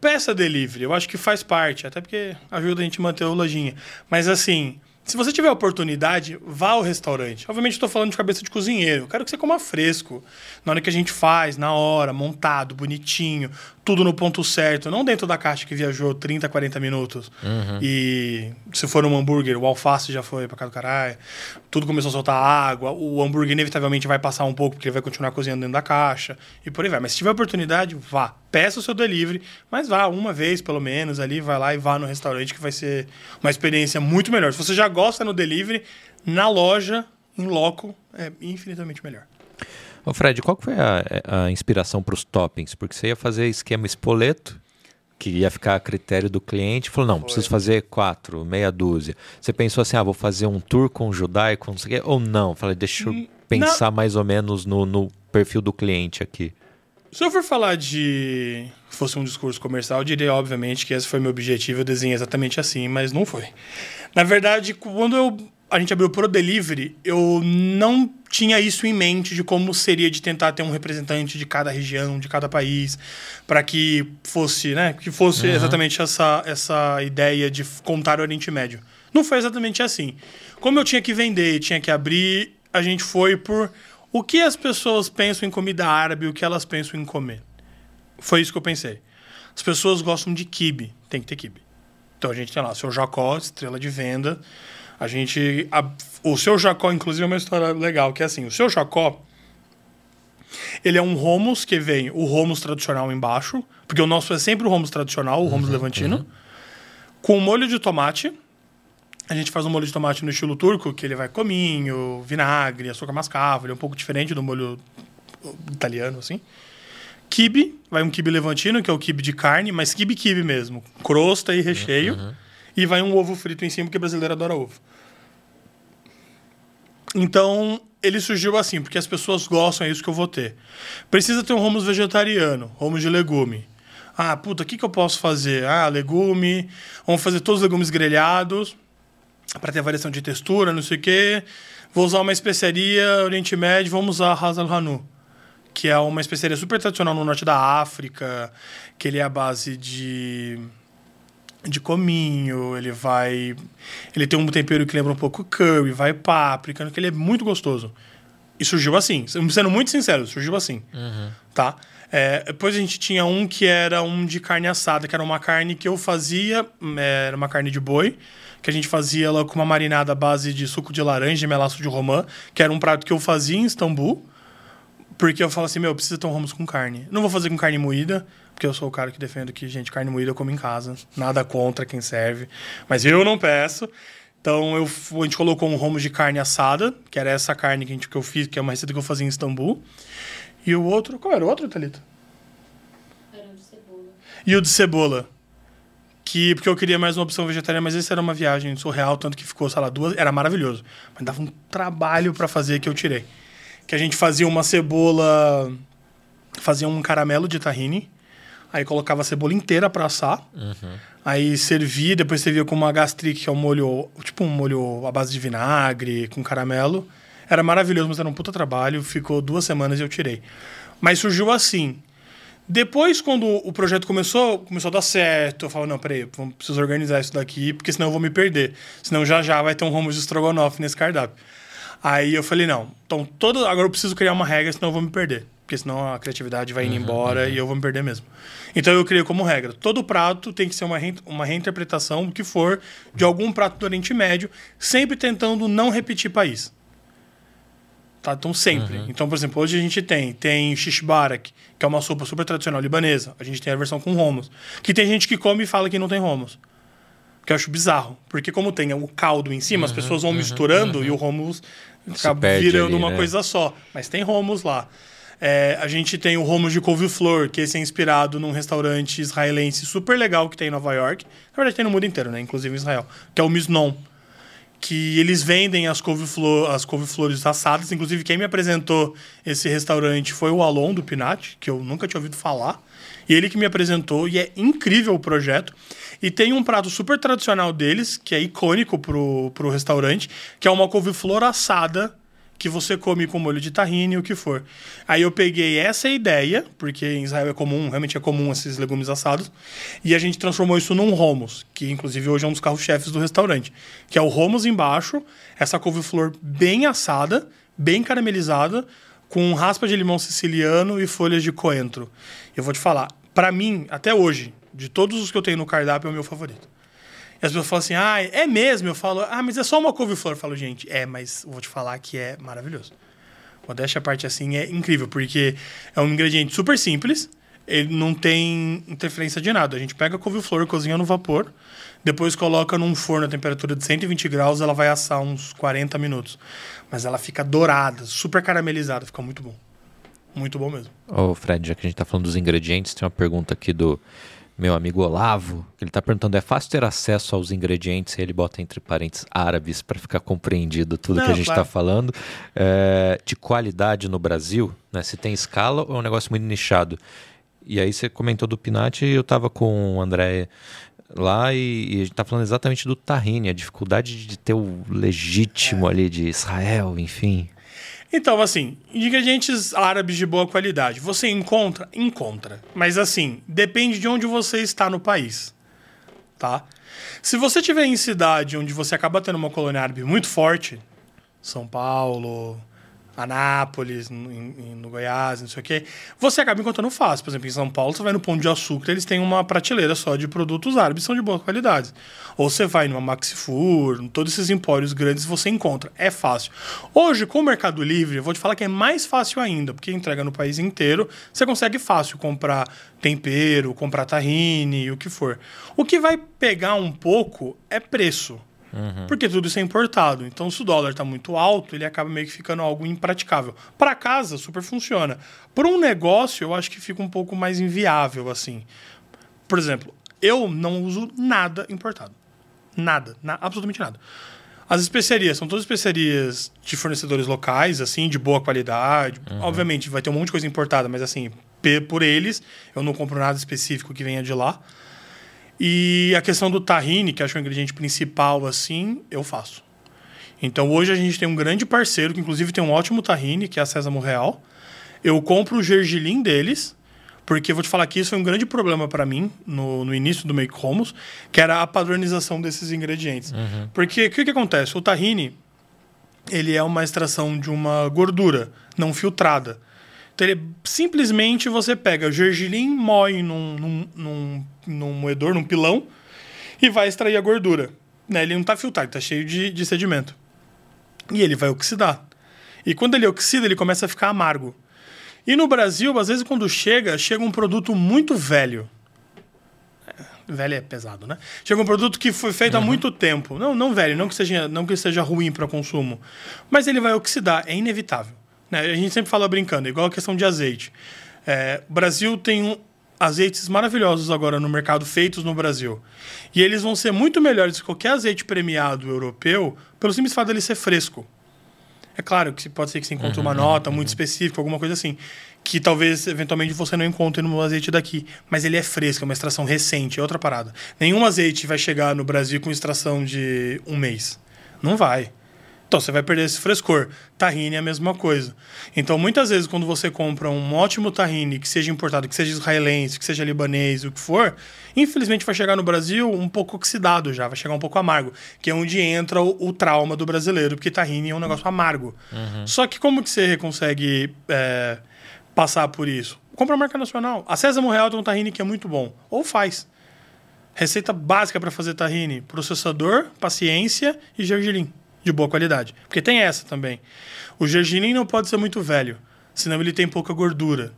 peça delivery. Eu acho que faz parte, até porque ajuda a gente a manter o lojinha. Mas assim, se você tiver oportunidade, vá ao restaurante. Obviamente, estou falando de cabeça de cozinheiro. Eu quero que você coma fresco. Na hora que a gente faz, na hora, montado, bonitinho, tudo no ponto certo. Não dentro da caixa que viajou 30, 40 minutos. Uhum. E se for um hambúrguer, o alface já foi para cá do caralho. Tudo começou a soltar água. O hambúrguer, inevitavelmente, vai passar um pouco, porque ele vai continuar cozinhando dentro da caixa. E por aí vai. Mas se tiver oportunidade, vá. Peça o seu delivery, mas vá uma vez, pelo menos, ali. Vai lá e vá no restaurante, que vai ser uma experiência muito melhor. Se você já gosta no delivery, na loja em loco, é infinitamente melhor. Ô Fred, qual foi a, a inspiração para os toppings? Porque você ia fazer esquema espoleto, que ia ficar a critério do cliente, falou, não, foi. preciso fazer quatro, meia dúzia. Você pensou assim, ah, vou fazer um tour com judaico, não sei o quê, ou não? Falei, deixa eu hum, pensar não. mais ou menos no, no perfil do cliente aqui. Se eu for falar de. fosse um discurso comercial, eu diria, obviamente, que esse foi meu objetivo, eu desenhei exatamente assim, mas não foi. Na verdade, quando eu, a gente abriu Pro Delivery, eu não tinha isso em mente de como seria de tentar ter um representante de cada região, de cada país, para que fosse, né, que fosse uhum. exatamente essa, essa ideia de contar o Oriente Médio. Não foi exatamente assim. Como eu tinha que vender, tinha que abrir, a gente foi por o que as pessoas pensam em comida árabe, o que elas pensam em comer. Foi isso que eu pensei. As pessoas gostam de kibe, tem que ter kibe. Então a gente tem lá seu Jacó, estrela de venda. A gente. A, o seu Jacó, inclusive, é uma história legal, que é assim: o seu Jacó. Ele é um Romos que vem o Romos tradicional embaixo, porque o nosso é sempre o Romos tradicional, o Romos uhum, levantino, uhum. com molho de tomate a gente faz um molho de tomate no estilo turco, que ele vai cominho, vinagre, açúcar mascavo, ele é um pouco diferente do molho italiano, assim. Kibe, vai um kibe levantino, que é o kibe de carne, mas kibe kibe mesmo, crosta e recheio. Uhum. E vai um ovo frito em cima, porque brasileiro adora ovo. Então, ele surgiu assim, porque as pessoas gostam, é isso que eu vou ter. Precisa ter um hummus vegetariano, hummus de legume. Ah, puta, o que, que eu posso fazer? Ah, legume, vamos fazer todos os legumes grelhados para ter variação de textura, não sei o quê. Vou usar uma especiaria Oriente Médio, vamos usar Hazal Hanu, que é uma especiaria super tradicional no norte da África, que ele é a base de de cominho, ele vai ele tem um tempero que lembra um pouco curry, vai páprica, que ele é muito gostoso. E surgiu assim, sendo muito sincero, surgiu assim, uhum. tá? É, depois a gente tinha um que era um de carne assada, que era uma carne que eu fazia, é, era uma carne de boi, que a gente fazia ela com uma marinada à base de suco de laranja e melaço de romã, que era um prato que eu fazia em Istambul, porque eu falo assim, meu, precisa ter um hummus com carne. Não vou fazer com carne moída, porque eu sou o cara que defendo que, gente, carne moída eu como em casa. Nada contra quem serve. Mas eu não peço. Então eu, a gente colocou um hummus de carne assada, que era essa carne que, a gente, que eu fiz, que é uma receita que eu fazia em Istambul. E o outro, qual era o outro, Thalita? Era o de cebola. E o de cebola que porque eu queria mais uma opção vegetariana, mas esse era uma viagem surreal, tanto que ficou, sei lá, duas, era maravilhoso. Mas dava um trabalho para fazer que eu tirei. Que a gente fazia uma cebola, fazia um caramelo de tahine, aí colocava a cebola inteira para assar, uhum. aí servia, depois servia com uma gastrique, que é um molho, tipo um molho à base de vinagre, com caramelo. Era maravilhoso, mas era um puta trabalho, ficou duas semanas e eu tirei. Mas surgiu assim, depois, quando o projeto começou, começou a dar certo, eu falo, não, peraí, vamos, preciso organizar isso daqui, porque senão eu vou me perder. Senão já já vai ter um rombo de estrogonofe nesse cardápio. Aí eu falei, não, então todo, agora eu preciso criar uma regra, senão eu vou me perder. Porque senão a criatividade vai indo uhum, embora uhum. e eu vou me perder mesmo. Então eu criei como regra, todo prato tem que ser uma, re, uma reinterpretação do que for de algum prato do Oriente Médio, sempre tentando não repetir país. Tá? Então, sempre. Uhum. Então, por exemplo, hoje a gente tem, tem shishbarak, que é uma sopa super tradicional libanesa. A gente tem a versão com romos. Que tem gente que come e fala que não tem romos. Que eu acho bizarro. Porque como tem o caldo em cima, uhum, as pessoas vão uhum, misturando uhum. e o romos acaba virando ali, uma né? coisa só. Mas tem romos lá. É, a gente tem o romos de couve-flor, que esse é inspirado num restaurante israelense super legal que tem em Nova York. Na verdade, tem no mundo inteiro, né? Inclusive em Israel. Que é o Misnon que eles vendem as couve-flor, as couve-flores assadas. Inclusive, quem me apresentou esse restaurante foi o Alon do Pinat, que eu nunca tinha ouvido falar. E ele que me apresentou, e é incrível o projeto. E tem um prato super tradicional deles, que é icônico pro, pro restaurante, que é uma couve-flor assada que você come com molho de tahine, o que for. Aí eu peguei essa ideia, porque em Israel é comum, realmente é comum esses legumes assados, e a gente transformou isso num hummus, que inclusive hoje é um dos carros-chefes do restaurante, que é o hummus embaixo, essa couve-flor bem assada, bem caramelizada, com raspa de limão siciliano e folhas de coentro. Eu vou te falar, para mim, até hoje, de todos os que eu tenho no cardápio, é o meu favorito. As pessoas falam assim, ah, é mesmo? Eu falo, ah, mas é só uma couve-flor. Eu falo, gente, é, mas vou te falar que é maravilhoso. Modéstia a parte assim é incrível, porque é um ingrediente super simples, ele não tem interferência de nada. A gente pega a couve-flor, cozinha no vapor, Depois coloca num forno a temperatura de 120 graus, ela vai assar uns 40 minutos. Mas ela fica dourada, super caramelizada, fica muito bom. Muito bom mesmo. Ô, Fred, já que a gente tá falando dos ingredientes, tem uma pergunta aqui do meu amigo Olavo. Ele tá perguntando: é fácil ter acesso aos ingredientes? E ele bota entre parênteses árabes para ficar compreendido tudo Não, que a gente claro. tá falando. É, de qualidade no Brasil, né? Se tem escala ou é um negócio muito nichado? E aí você comentou do Pinati e eu tava com o André lá e, e a gente tá falando exatamente do tahine, a dificuldade de ter o legítimo ali de Israel, enfim. Então, assim, ingredientes árabes de boa qualidade. Você encontra? Encontra. Mas, assim, depende de onde você está no país. Tá? Se você estiver em cidade onde você acaba tendo uma colônia árabe muito forte, São Paulo, Anápolis, no, Goiás, não sei o quê, você acaba encontrando fácil. Por exemplo, em São Paulo, você vai no Pão de Açúcar, eles têm uma prateleira só de produtos árabes, são de boa qualidade. Ou você vai numa Maxifur, todos esses empórios grandes, você encontra. É fácil. Hoje, com o Mercado Livre, eu vou te falar que é mais fácil ainda, porque entrega no país inteiro, você consegue fácil comprar tempero, comprar tahine, o que for. O que vai pegar um pouco é preço. Porque tudo isso é importado. Então, se o dólar está muito alto, ele acaba meio que ficando algo impraticável. Para casa, super funciona. Para um negócio, eu acho que fica um pouco mais inviável, assim. Por exemplo, eu não uso nada importado. Nada. na- absolutamente nada. As especiarias são todas especiarias de fornecedores locais, assim, de boa qualidade. Obviamente, vai ter um monte de coisa importada, mas assim, por eles, eu não compro nada específico que venha de lá. E a questão do tahine, que acho que é o ingrediente principal, assim, eu faço. Então hoje a gente tem um grande parceiro, que inclusive tem um ótimo tahine, que é a Sésamo Real. Eu compro o gergelim deles, porque vou te falar que isso foi um grande problema para mim no, no início do Make Homos, que era a padronização desses ingredientes. Porque o que, que acontece? O tahine, ele é uma extração de uma gordura não filtrada. Então, ele, simplesmente você pega o gergelim, moe num, num, num, num moedor, num pilão, e vai extrair a gordura. Né? Ele não está filtrado, está cheio de, de sedimento. E ele vai oxidar. E quando ele oxida, ele começa a ficar amargo. E no Brasil, às vezes, quando chega, chega um produto muito velho. É, Velho é pesado, né? Chega um produto que foi feito há muito tempo. Não, não velho, não que seja, não que seja ruim para consumo. Mas ele vai oxidar, é inevitável. Né? A gente sempre fala brincando, igual a questão de azeite. É, o Brasil tem um- azeites maravilhosos agora no mercado, feitos no Brasil. E eles vão ser muito melhores que qualquer azeite premiado europeu, pelo simples fato dele ser fresco. É claro que pode ser que você encontre uma nota muito específica, alguma coisa assim, que talvez eventualmente você não encontre no azeite daqui, mas ele é fresco, é uma extração recente, é outra parada. Nenhum azeite vai chegar no Brasil com extração de um mês. Não vai. Então você vai perder esse frescor. Tahine é a mesma coisa. Então muitas vezes quando você compra um ótimo tahine, que seja importado, que seja israelense, que seja libanês, o que for, infelizmente vai chegar no Brasil um pouco oxidado já, vai chegar um pouco amargo, que é onde entra o, o trauma do brasileiro, porque tahine é um negócio amargo. Só que como que você consegue é, passar por isso? Compra a marca nacional. A Sésamo Real tem um tahine que é muito bom. Ou faz. Receita básica para fazer tahine: processador, paciência e gergelim de boa qualidade. Porque tem essa também. O gergelim não pode ser muito velho, senão ele tem pouca gordura.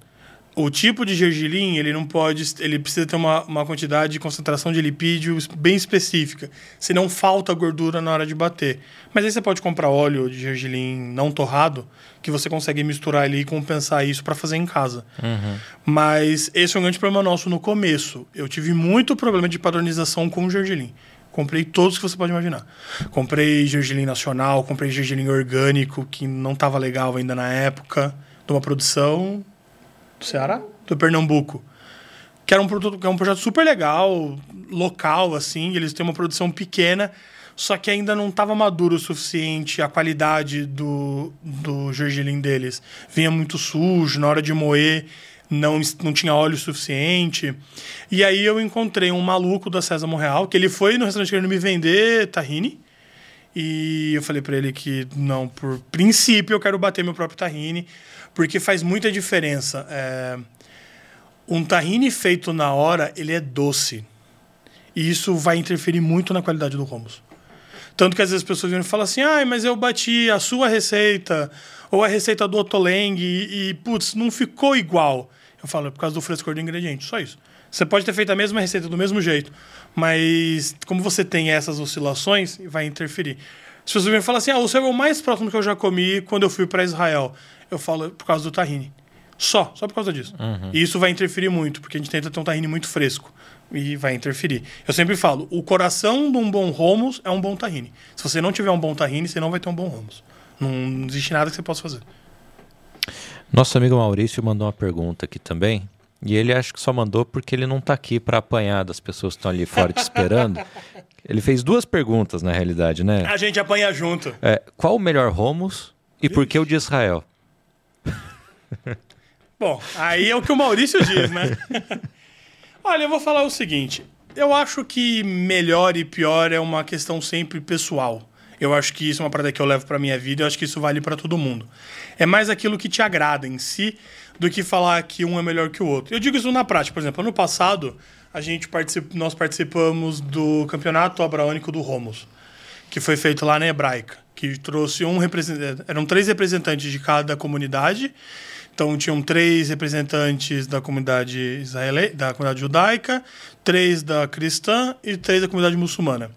O tipo de gergelim, ele não pode, ele precisa ter uma, uma quantidade de concentração de lipídio bem específica, senão falta gordura na hora de bater. Mas aí você pode comprar óleo de gergelim não torrado, que você consegue misturar ali e compensar isso para fazer em casa. Mas esse é um grande problema nosso no começo. Eu tive muito problema de padronização com o gergelim. Comprei todos que você pode imaginar. Comprei gergelim nacional, comprei gergelim orgânico, que não estava legal ainda na época, de uma produção do Ceará? Do Pernambuco. Que era um produto, que é um projeto super legal, local, assim, eles têm uma produção pequena, só que ainda não estava maduro o suficiente a qualidade do, do gergelim deles. Vinha muito sujo, na hora de moer não, não tinha óleo suficiente. E aí eu encontrei um maluco da Sésamo Real, que ele foi no restaurante querendo me vender tahine. E eu falei pra ele que, não, por princípio eu quero bater meu próprio tahine, porque faz muita diferença. É, um tahine feito na hora, ele é doce. E isso vai interferir muito na qualidade do hummus. Tanto que às vezes as pessoas vêm e falam assim, ah, mas eu bati a sua receita ou a receita do Otoleng e, e, putz, não ficou igual. Eu falo, é por causa do frescor do ingrediente, só isso. Você pode ter feito a mesma receita do mesmo jeito, mas como você tem essas oscilações, vai interferir. Se você me falar assim, ah, o seu é o mais próximo que eu já comi quando eu fui para Israel, eu falo por causa do tahine. Só, só por causa disso. Uhum. E isso vai interferir muito, porque a gente tenta ter um tahine muito fresco. E vai interferir. Eu sempre falo, o coração de um bom hummus é um bom tahine. Se você não tiver um bom tahine, você não vai ter um bom hummus. Não existe nada que você possa fazer. Nosso amigo Maurício mandou uma pergunta aqui também. E ele acha que só mandou porque ele não está aqui para apanhar das pessoas que estão ali fora te esperando. <laughs> Ele fez duas perguntas, na realidade, né? A gente apanha junto. É, qual o melhor Romos e por que o de Israel? <laughs> Bom, aí é o que o Maurício diz, né? <laughs> Olha, eu vou falar o seguinte. Eu acho que melhor e pior é uma questão sempre pessoal. Eu acho que isso é uma parada que eu levo para minha vida, eu acho que isso vale para todo mundo. É mais aquilo que te agrada em si do que falar que um é melhor que o outro. Eu digo isso na prática, por exemplo, ano passado a gente particip... nós participamos do campeonato abraônico do Romos, que foi feito lá na Hebraica, que trouxe um representante, eram três representantes de cada comunidade. Então tinham três representantes da comunidade israelita, da comunidade judaica, três da cristã e três da comunidade muçulmana.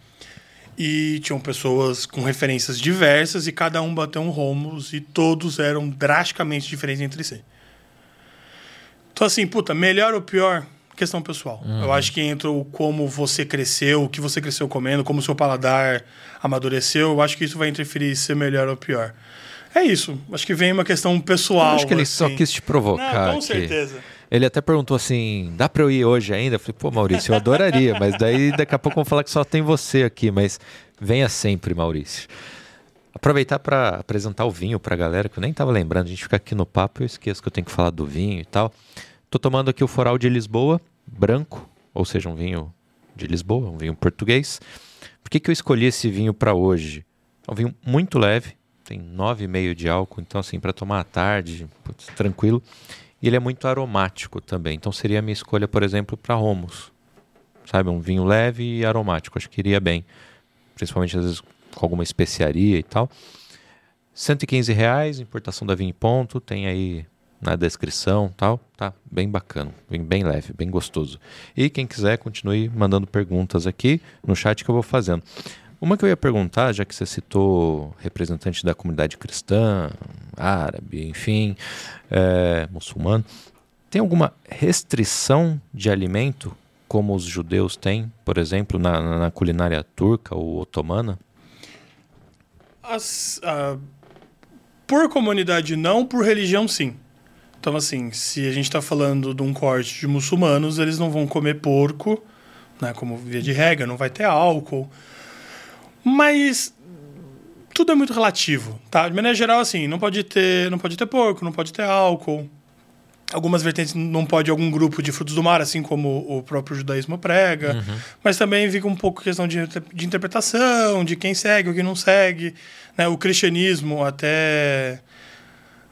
E tinham pessoas com referências diversas e cada um bateu um romos e todos eram drasticamente diferentes entre si. Então, assim, puta, melhor ou pior, questão pessoal. Uhum. Eu acho que entra o como você cresceu, o que você cresceu comendo, como o seu paladar amadureceu. Eu acho que isso vai interferir se é melhor ou pior. É isso. Acho que vem uma questão pessoal. Eu acho que ele assim. só quis te provocar. Não, com aqui. certeza. Ele até perguntou assim: dá pra eu ir hoje ainda? Eu falei, pô, Maurício, eu adoraria, mas daí daqui a pouco vão falar que só tem você aqui, mas venha sempre, Maurício. Aproveitar para apresentar o vinho pra galera, que eu nem tava lembrando, a gente fica aqui no papo, eu esqueço que eu tenho que falar do vinho e tal. Tô tomando aqui o Foral de Lisboa, branco, ou seja, um vinho de Lisboa, um vinho português. Por que, que eu escolhi esse vinho para hoje? É um vinho muito leve, tem 9,5 de álcool, então assim, para tomar à tarde, putz, tranquilo. E ele é muito aromático também, então seria a minha escolha, por exemplo, para Romos. Sabe, um vinho leve e aromático, acho que iria bem. Principalmente às vezes com alguma especiaria e tal. 115 reais, importação da Vinho Ponto, tem aí na descrição tal, tá bem bacana, bem, bem leve, bem gostoso. E quem quiser, continue mandando perguntas aqui no chat que eu vou fazendo. Uma que eu ia perguntar, já que você citou representante da comunidade cristã, árabe, enfim, é, muçulmano, tem alguma restrição de alimento como os judeus têm, por exemplo, na, na culinária turca ou otomana? As, ah, por comunidade não, por religião sim. Então, assim, se a gente está falando de um corte de muçulmanos, eles não vão comer porco, né, como via de regra, não vai ter álcool. Mas tudo é muito relativo, tá? De maneira geral, assim, não pode ter, não pode ter porco, não pode ter álcool. Algumas vertentes não pode algum grupo de frutos do mar, assim como o próprio judaísmo prega. Uhum. Mas também fica um pouco questão de, de interpretação, de quem segue, o que não segue. Né? O cristianismo até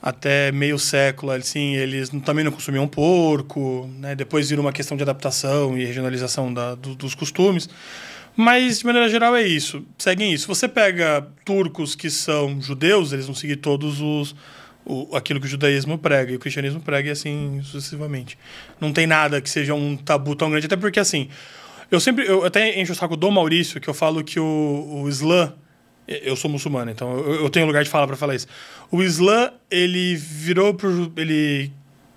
até meio século, assim, eles também não consumiam porco, né? Depois vira uma questão de adaptação e regionalização da, do, dos costumes. Mas, de maneira geral, é isso. Seguem isso. Você pega turcos que são judeus, eles vão seguir todos os... O, aquilo que o judaísmo prega e o cristianismo prega e assim sucessivamente. Não tem nada que seja um tabu tão grande, até porque, assim, eu sempre... Eu até encho o saco do Maurício, que eu falo que o, o Islã eu sou muçulmano, então eu, eu tenho lugar de fala para falar isso. O Islã, ele virou pro. Ele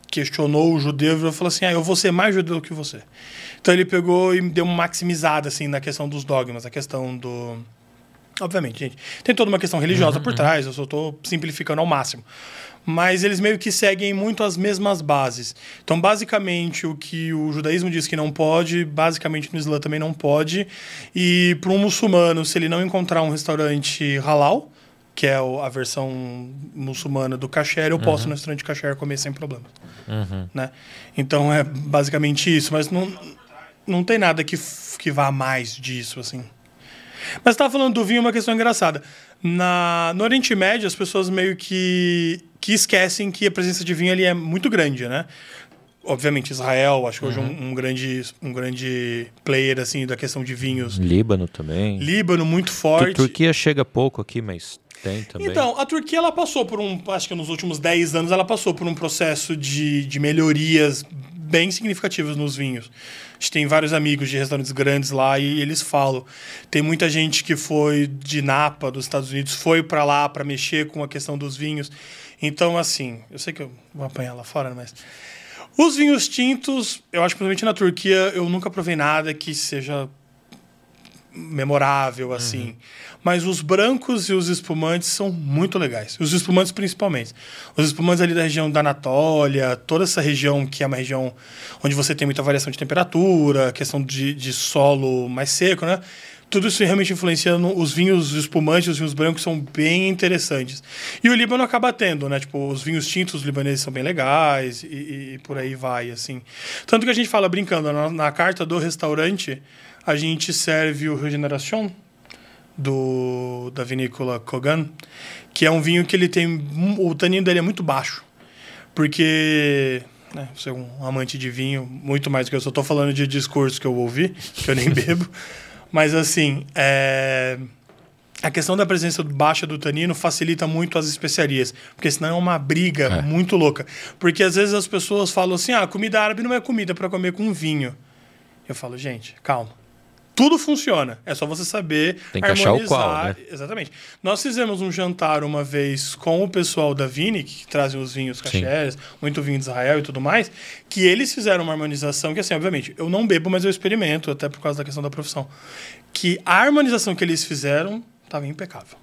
questionou o judeu e falou assim: ah, eu vou ser mais judeu que você. Então ele pegou e deu uma maximizada assim, na questão dos dogmas, a questão do. Obviamente, gente, tem toda uma questão religiosa Uhum, por trás, eu só estou simplificando ao máximo. Mas eles meio que seguem muito as mesmas bases. Então, basicamente, o que o judaísmo diz que não pode, basicamente no Islã também não pode. E para um muçulmano, se ele não encontrar um restaurante halal, que é a versão muçulmana do kasher, eu posso no restaurante kasher comer sem problema. Uhum. Né? Então é basicamente isso, mas não, não tem nada que, que vá mais disso, assim. Mas estava falando do vinho, uma questão engraçada. Na, no Oriente Médio, as pessoas meio que, que esquecem que a presença de vinho ali é muito grande, né? Obviamente, Israel, acho que hoje é um, um grande, um grande player, assim, da questão de vinhos. Líbano também. Líbano, muito forte. Turquia chega pouco aqui, mas tem também. Então, a Turquia ela passou por um, acho que nos últimos 10 anos ela passou por um processo de, de melhorias bem significativas nos vinhos. A gente tem vários amigos de restaurantes grandes lá e eles falam. Tem muita gente que foi de Napa, dos Estados Unidos, foi para lá para mexer com a questão dos vinhos. Então, assim, eu sei que eu vou apanhar lá fora, mas os vinhos tintos, eu acho que principalmente na Turquia, eu nunca provei nada que seja memorável assim. Uhum. Mas os brancos e os espumantes são muito legais. Os espumantes principalmente. Os espumantes ali da região da Anatólia, toda essa região que é uma região onde você tem muita variação de temperatura, questão de, de solo mais seco, né? Tudo isso realmente influenciando os vinhos espumantes, os vinhos brancos são bem interessantes. E o Líbano acaba tendo, né? Tipo, os vinhos tintos libaneses são bem legais e, e por aí vai, assim. Tanto que a gente fala brincando, na, na carta do restaurante, a gente serve o Regeneration do, da vinícola Kogan, que é um vinho que ele tem. O tanino dele é muito baixo. Porque. Né, você é um amante de vinho, muito mais do que eu. Só estou falando de discurso que eu ouvi, que eu nem <laughs> bebo. Mas assim. É... A questão da presença baixa do tanino facilita muito as especiarias, porque senão é uma briga é. muito louca. Porque às vezes as pessoas falam assim: ah, comida árabe não é comida para comer com vinho. Eu falo, gente, calma tudo funciona. É só você saber Tem que harmonizar. achar o qual, né? Exatamente. Nós fizemos um jantar uma vez com o pessoal da Vini, que trazem os vinhos cacheres, muito vinho de Israel e tudo mais, que eles fizeram uma harmonização que, assim, obviamente, eu não bebo, mas eu experimento, até por causa da questão da profissão. Que a harmonização que eles fizeram estava impecável.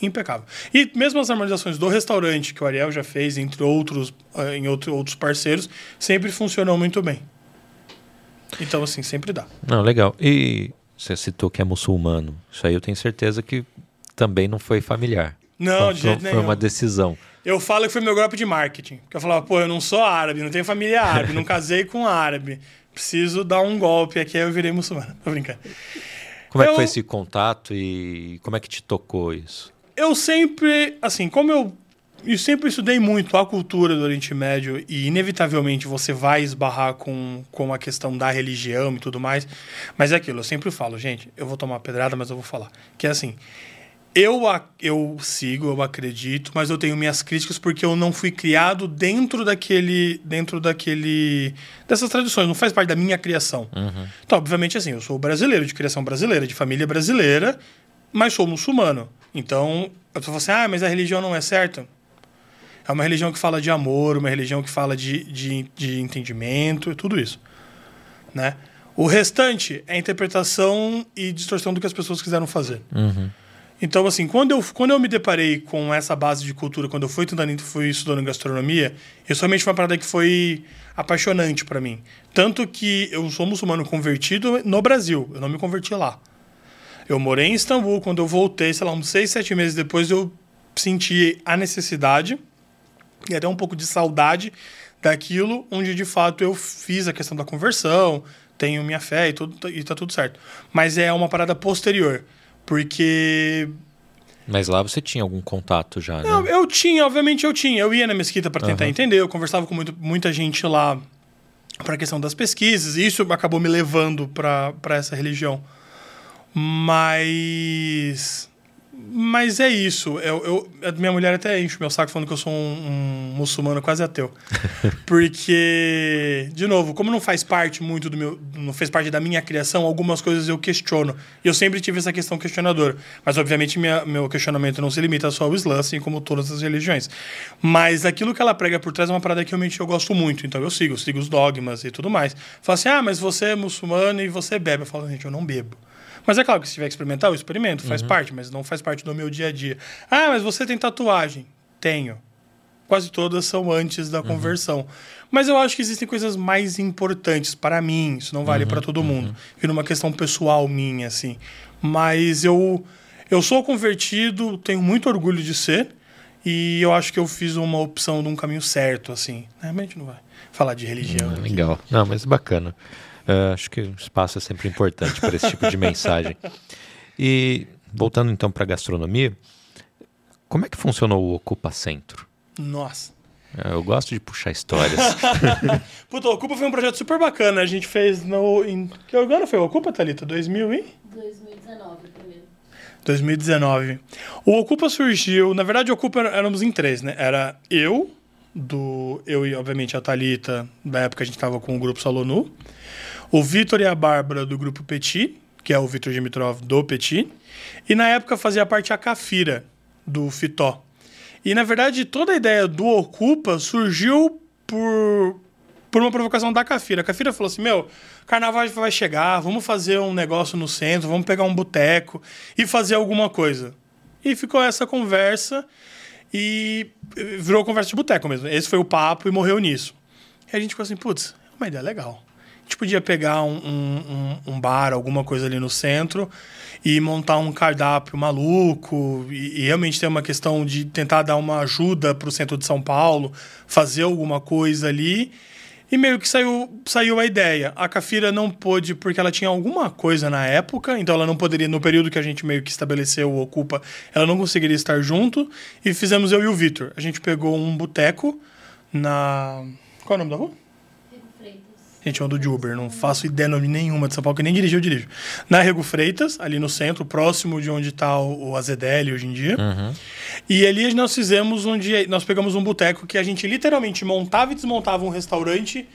Impecável. E mesmo as harmonizações do restaurante, que o Ariel já fez, entre outros, eh, em outro, outros parceiros, sempre funcionou muito bem. Então, assim, sempre dá. Não, legal. E você citou que é muçulmano. Isso aí eu tenho certeza que também não foi familiar. Não, de jeito foi nenhum. uma decisão. Eu falo que foi meu golpe de marketing. Porque eu falava, pô, eu não sou árabe, não tenho família árabe, não casei com árabe. Preciso dar um golpe aqui, aí eu virei muçulmano. <laughs> Tô brincando. Como é que foi esse contato e como é que te tocou isso? Eu sempre, assim, como eu eu sempre estudei muito a cultura do Oriente Médio e, inevitavelmente, você vai esbarrar com, com a questão da religião e tudo mais. Mas é aquilo, eu sempre falo, gente, eu vou tomar uma pedrada, mas eu vou falar. Que é assim, eu, eu sigo, eu acredito, mas eu tenho minhas críticas porque eu não fui criado dentro daquele. dentro daquele. dessas tradições, não faz parte da minha criação. Uhum. Então, obviamente, assim, eu sou brasileiro, de criação brasileira, de família brasileira, mas sou muçulmano. Então, eu falo assim, ah, mas a religião não é certa. É uma religião que fala de amor, uma religião que fala de, de, de entendimento, tudo isso. Né? O restante é interpretação e distorção do que as pessoas quiseram fazer. Uhum. Então, assim, quando eu, quando eu me deparei com essa base de cultura, quando eu fui tentando, fui estudando gastronomia, realmente foi uma parada que foi apaixonante para mim. Tanto que eu sou muçulmano convertido no Brasil, eu não me converti lá. Eu morei em Istambul, quando eu voltei, sei lá, uns seis, sete meses depois, eu senti a necessidade e até um pouco de saudade daquilo onde de fato eu fiz a questão da conversão, tenho minha fé e tudo e tá tudo certo. Mas é uma parada posterior, porque mas lá você tinha algum contato já, né? Não, eu tinha, obviamente eu tinha. Eu ia na mesquita para tentar uhum. entender, eu conversava com muito, muita gente lá para a questão das pesquisas, e isso acabou me levando para essa religião. Mas mas é isso. Eu, eu, minha mulher até enche o meu saco falando que eu sou um, um muçulmano quase ateu. <laughs> Porque, de novo, como não faz parte muito do meu. não fez parte da minha criação, algumas coisas eu questiono. E eu sempre tive essa questão questionadora. Mas, obviamente, minha, meu questionamento não se limita só ao Islã, assim como todas as religiões. Mas aquilo que ela prega por trás é uma parada que realmente eu gosto muito. Então eu sigo, eu sigo os dogmas e tudo mais. Fala assim: ah, mas você é muçulmano e você bebe. Eu falo, gente, eu não bebo. Mas é claro que se tiver que experimentar, eu experimento, faz uhum. parte, mas não faz parte do meu dia a dia. Ah, mas você tem tatuagem? Tenho. Quase todas são antes da uhum. conversão. Mas eu acho que existem coisas mais importantes para mim, isso não vale uhum, para todo mundo. Uhum. E numa questão pessoal minha, assim. Mas eu, eu sou convertido, tenho muito orgulho de ser, e eu acho que eu fiz uma opção de um caminho certo, assim. Realmente não vai falar de religião. Hum, legal. Não, mas bacana. Uh, acho que o espaço é sempre importante para esse tipo de mensagem. E voltando então para a gastronomia, como é que funcionou o Ocupa Centro? Nossa. Uh, eu gosto de puxar histórias. <laughs> Puta, o Ocupa foi um projeto super bacana. A gente fez no. Em, que ano foi o Ocupa, Thalita? 2000 e? 2019, primeiro. 2019. O Ocupa surgiu, na verdade, o Ocupa éramos em três, né? Era eu, do eu e obviamente a Talita, da época a gente estava com o grupo Salonu, o Vitor e a Bárbara do grupo Petit, que é o Vitor Dimitrov do Petit, e na época fazia parte a Cafira do Fitó. E na verdade toda a ideia do Ocupa surgiu por por uma provocação da Cafira. A Cafira falou assim: Meu, carnaval vai chegar, vamos fazer um negócio no centro, vamos pegar um boteco e fazer alguma coisa. E ficou essa conversa e virou conversa de boteco mesmo. Esse foi o papo e morreu nisso. E a gente ficou assim: Putz, é uma ideia legal. A gente podia pegar um, um, um bar, alguma coisa ali no centro e montar um cardápio maluco e, e, realmente ter uma questão de tentar dar uma ajuda para o centro de São Paulo, fazer alguma coisa ali e meio que saiu, saiu a ideia. A Cafira não pôde, porque ela tinha alguma coisa na época, então ela não poderia, no período que a gente meio que estabeleceu o Ocupa, ela não conseguiria estar junto. E fizemos eu e o Vitor. A gente pegou um boteco na. Qual é o nome da rua? Gente, eu ando de Uber, não faço ideia nome nenhuma de São Paulo, que nem dirigi, eu dirijo. Na Rego Freitas, ali no centro, próximo de onde está o, o hoje em dia. Uhum. E ali nós fizemos onde nós pegamos um boteco que a gente literalmente montava e desmontava um restaurante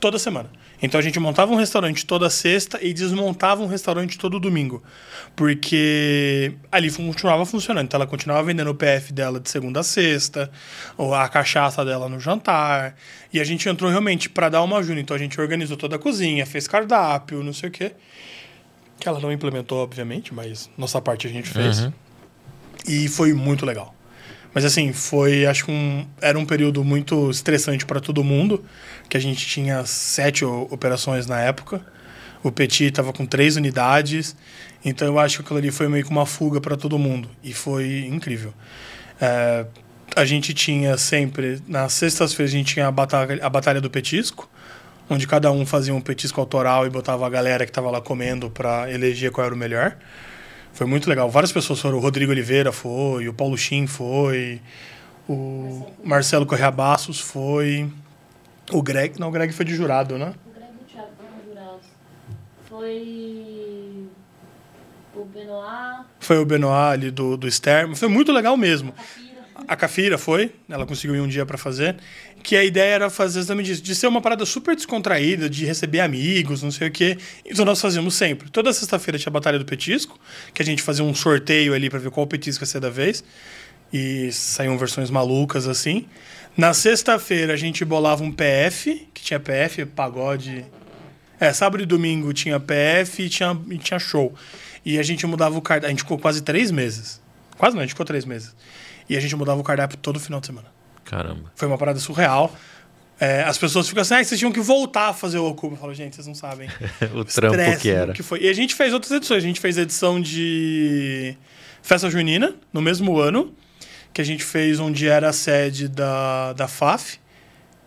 toda semana. Então a gente montava um restaurante toda sexta e desmontava um restaurante todo domingo. Porque ali continuava funcionando. Então ela continuava vendendo o PF dela de segunda a sexta, ou a cachaça dela no jantar. E a gente entrou realmente para dar uma ajuda. Então a gente organizou toda a cozinha, fez cardápio, não sei o quê. Que ela não implementou, obviamente, mas nossa parte a gente fez. Uhum. E foi muito legal. Mas assim, foi, acho que um, era um período muito estressante para todo mundo, que a gente tinha sete operações na época. O Petit estava com três unidades, então eu acho que aquilo ali foi meio que uma fuga para todo mundo e foi incrível. É, a gente tinha sempre, nas sextas-feiras, a gente tinha a batalha, a batalha do petisco, onde cada um fazia um petisco autoral e botava a galera que estava lá comendo para eleger qual era o melhor. Foi muito legal. Várias pessoas foram. O Rodrigo Oliveira foi, o Paulo Chin foi, o Marcelo Correa Bassos foi, o Greg. Não, o Greg foi de jurado, né? O Greg e o Thiago foram jurados. Foi. O Benoit. Foi o Benoit ali do, do Sterm. Foi muito legal mesmo. A Cafira foi, ela conseguiu ir um dia para fazer. Que a ideia era fazer exatamente isso, de ser uma parada super descontraída, de receber amigos, não sei o quê. Então nós fazíamos sempre. Toda sexta-feira tinha a Batalha do Petisco, que a gente fazia um sorteio ali para ver qual petisco ia ser da vez. E saíam versões malucas assim. Na sexta-feira a gente bolava um PF, que tinha PF, pagode. É, sábado e domingo tinha PF e tinha, e tinha show. E a gente mudava o cardápio. A gente ficou quase três meses. Quase não, a gente ficou três meses. E a gente mudava o cardápio todo final de semana. Caramba. Foi uma parada surreal. É, as pessoas ficam assim, ah, vocês tinham que voltar a fazer o Ocupa. Eu falo, gente, vocês não sabem. <laughs> o trampo que era. Que foi. E a gente fez outras edições. A gente fez a edição de Festa Junina, no mesmo ano, que a gente fez onde era a sede da, da FAF,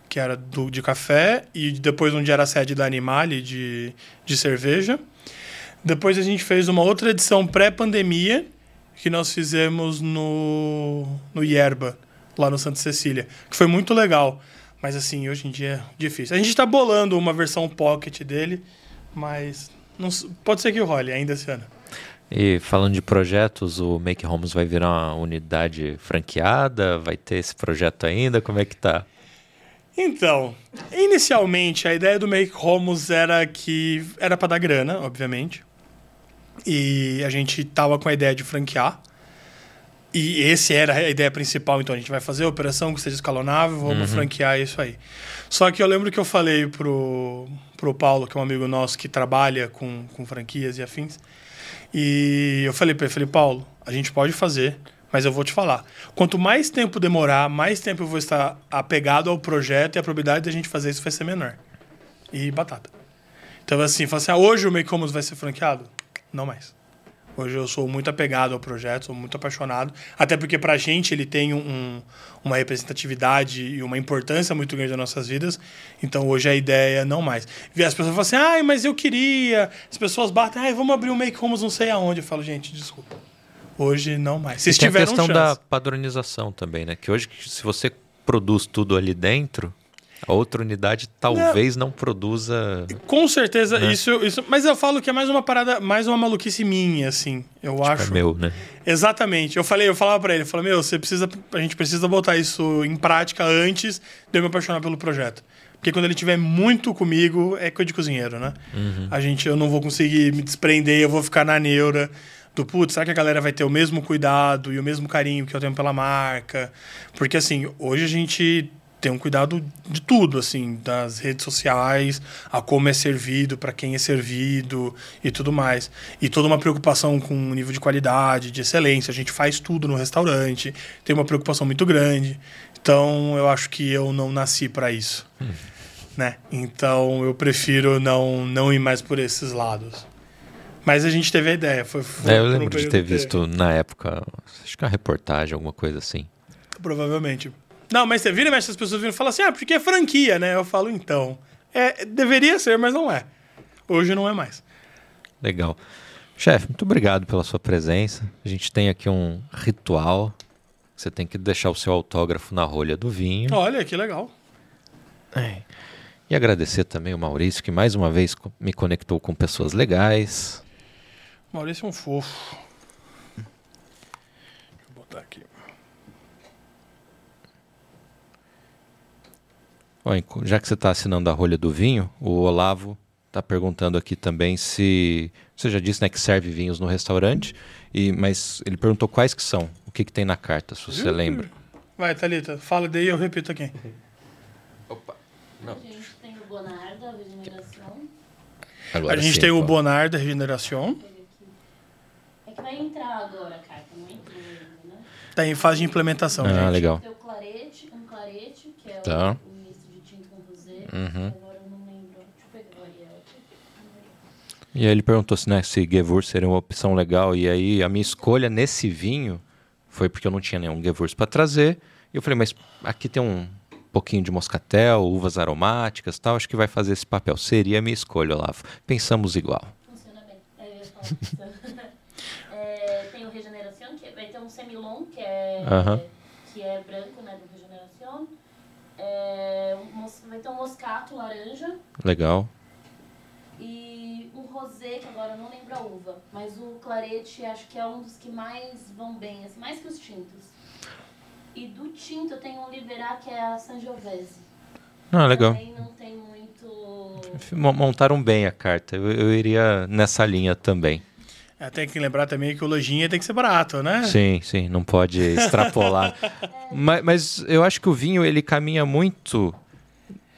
que era do, de café, e depois onde era a sede da Animale, de, de cerveja. Depois a gente fez uma outra edição pré-pandemia, que nós fizemos no, no Yerba, lá no Santa Cecília, que foi muito legal. Mas assim, hoje em dia é difícil. A gente está bolando uma versão pocket dele, mas não, pode ser que role ainda esse ano. E falando de projetos, o Make Homes vai virar uma unidade franqueada? Vai ter esse projeto ainda? Como é que tá? Então, inicialmente a ideia do Make Homes era que era para dar grana, obviamente. E a gente tava com a ideia de franquear. E esse era a ideia principal, então a gente vai fazer a operação que seja escalonável, vamos uhum. franquear isso aí. Só que eu lembro que eu falei pro, pro Paulo, que é um amigo nosso que trabalha com, com franquias e afins, e eu falei para ele, falei, Paulo, a gente pode fazer, mas eu vou te falar. Quanto mais tempo demorar, mais tempo eu vou estar apegado ao projeto e a probabilidade de a gente fazer isso vai ser menor. E batata. Então, assim, assim ah, hoje o Make Homos vai ser franqueado? Não mais. Hoje eu sou muito apegado ao projeto, sou muito apaixonado. Até porque para a gente ele tem um, uma representatividade e uma importância muito grande nas nossas vidas. Então hoje a ideia não mais. As pessoas falam assim, ah, mas eu queria. As pessoas batem, ah, vamos abrir um make homes não sei aonde. Eu falo, gente, desculpa. Hoje não mais. Se tiveram a questão chance. da padronização também, né? Que hoje, se você produz tudo ali dentro, A outra unidade talvez não, não produza. Com certeza, né? isso, isso. Mas eu falo que é mais uma parada, mais uma maluquice minha, assim. Eu tipo, acho. É meu, né? Exatamente. Eu falei, eu falava para ele, eu falei, meu, você precisa. A gente precisa botar isso em prática antes de eu me apaixonar pelo projeto. Porque quando ele estiver muito comigo, é coisa de cozinheiro, né? Uhum. A gente, eu não vou conseguir me desprender, eu vou ficar na neura do putz, será que a galera vai ter o mesmo cuidado e o mesmo carinho que eu tenho pela marca? Porque assim, hoje a gente tem um cuidado de tudo, assim, das redes sociais, a como é servido, para quem é servido e tudo mais. E toda uma preocupação com o nível de qualidade, de excelência. A gente faz tudo no restaurante, tem uma preocupação muito grande. Então, eu acho que eu não nasci para isso. Hum. Né? Então, eu prefiro não, não ir mais por esses lados. Mas a gente teve a ideia. Foi, foi é, eu lembro de ter visto na época, acho que uma reportagem, alguma coisa assim. Provavelmente. Não, mas você vira e mexe, as pessoas viram e falam assim, ah, porque é franquia, né? Eu falo, então. É, deveria ser, mas não é. Hoje não é mais. Legal. Chefe, muito obrigado pela sua presença. A gente tem aqui um ritual. Você tem que deixar o seu autógrafo na rolha do vinho. Olha, que legal. É. E agradecer também o Maurício, que mais uma vez me conectou com pessoas legais. Maurício é um fofo. Deixa eu botar aqui. Já que você está assinando a rolha do vinho, o Olavo está perguntando aqui também se você já disse né, que serve vinhos no restaurante, e, mas ele perguntou quais que são, o que, que tem na carta, se você lembra. Vai, Thalita, fala daí eu repito aqui. Opa, não. A gente tem o Bonar da Regeneração. Agora a gente sim, tem o Bonar da Regeneração. É que vai entrar agora a carta, não entrou ainda, né? Está em fase de implementação, ah, gente. legal. Tem o clarete, um clarete, que é tá. o Uhum. Agora eu não lembro. Deixa eu pegar o Ariel. E aí ele perguntou se, né, se Gewurz seria uma opção legal. E aí a minha escolha nesse vinho foi porque eu não tinha nenhum Gewurz para trazer. E eu falei, mas aqui tem um pouquinho de moscatel, uvas aromáticas tal. Acho que vai fazer esse papel. Seria a minha escolha, Olavo. Pensamos igual. Funciona bem. É, <laughs> é, tem o Regeneração, que vai ter um semilon, que é, uhum. que é branco, né, do. É, um, vai ter um moscato laranja. Legal. E um rosé, que agora eu não lembro a uva. Mas o clarete acho que é um dos que mais vão bem, assim, mais que os tintos. E do tinto eu tenho um liberar que é a Sangiovese. Ah, legal. Também não tem muito... Montaram bem a carta. Eu, eu iria nessa linha também. É, tem que lembrar também que o lojinha tem que ser barato, né? Sim, sim, não pode extrapolar. <laughs> mas, mas eu acho que o vinho ele caminha muito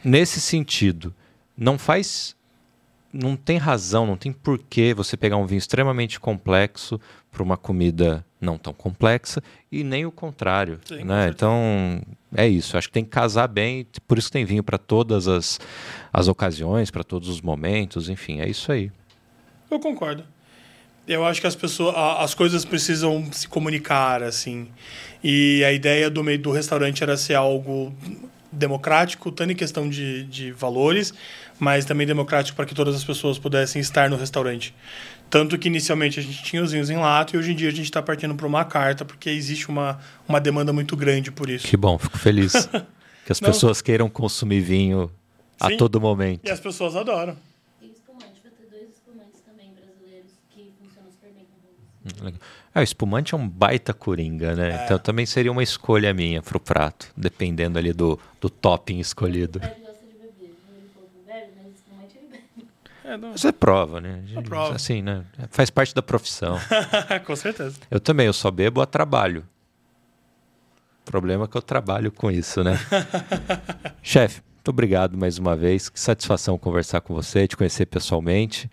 nesse sentido. Não faz. Não tem razão, não tem porquê você pegar um vinho extremamente complexo para uma comida não tão complexa e nem o contrário. Sim, né? Então, é isso. Acho que tem que casar bem, por isso que tem vinho para todas as, as ocasiões, para todos os momentos, enfim, é isso aí. Eu concordo. Eu acho que as pessoas, as coisas precisam se comunicar, assim. E a ideia do meio do restaurante era ser algo democrático, tanto em questão de, de valores, mas também democrático para que todas as pessoas pudessem estar no restaurante. Tanto que inicialmente a gente tinha os vinhos em lata e hoje em dia a gente está partindo para uma carta, porque existe uma, uma demanda muito grande por isso. Que bom, fico feliz <laughs> que as pessoas queiram consumir vinho Sim, a todo momento. E as pessoas adoram. Ah, o espumante é um baita coringa, né? É. Então também seria uma escolha minha pro prato, dependendo ali do, do topping escolhido. <laughs> É, Mas é prova, né? É prova. Assim, né? Faz parte da profissão. <laughs> com certeza. Eu também, eu só bebo a trabalho. O problema é que eu trabalho com isso, né? <laughs> Chefe, muito obrigado mais uma vez. Que satisfação conversar com você, te conhecer pessoalmente.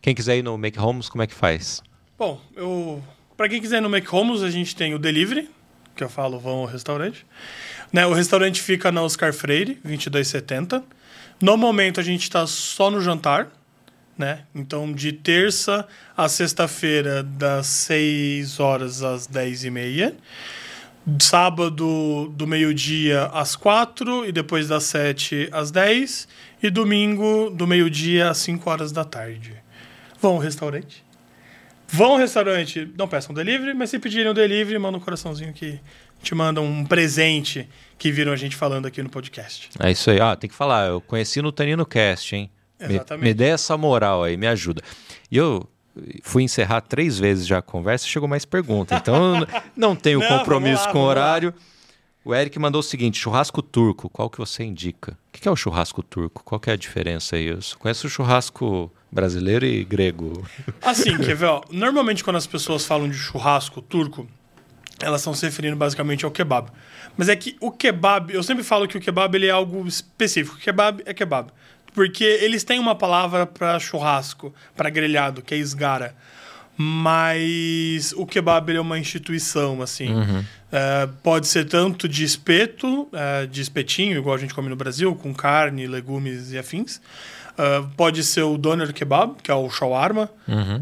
Quem quiser ir no Make Homes, como é que faz? Bom, eu para quem quiser ir no McHomos, a gente tem o delivery, que eu falo vão ao restaurante. Né, o restaurante fica na Oscar Freire, 2270. No momento a gente está só no jantar, né? Então de terça a sexta-feira das 6 horas às 10 e meia. Sábado do meio-dia às 4 e depois das 7 às 10. E domingo do meio-dia às 5 horas da tarde. Vão ao restaurante Vão ao restaurante, não peçam delivery, mas se pedirem o delivery, manda um coraçãozinho que te manda um presente que viram a gente falando aqui no podcast. É isso aí. Ah, tem que falar, eu conheci no Tanino Cast, hein? Exatamente. Me, me dê essa moral aí, me ajuda. E eu fui encerrar três vezes já a conversa, chegou mais pergunta. Então <laughs> não tenho Não, compromisso lá, com o horário. O Eric mandou o seguinte: churrasco turco, qual que você indica? O que é o churrasco turco? Qual que é a diferença aí? Eu conheço o churrasco brasileiro e grego. Assim, quer ver, ó, normalmente quando as pessoas falam de churrasco turco, elas estão se referindo basicamente ao kebab. Mas é que o kebab, eu sempre falo que o kebab ele é algo específico. Kebab é kebab. Porque eles têm uma palavra para churrasco, para grelhado, que é esgara. Mas o kebab é uma instituição, assim. É, pode ser tanto de espeto, é, de espetinho, igual a gente come no Brasil, com carne, legumes e afins. Uh, pode ser o doner kebab, que é o shawarma,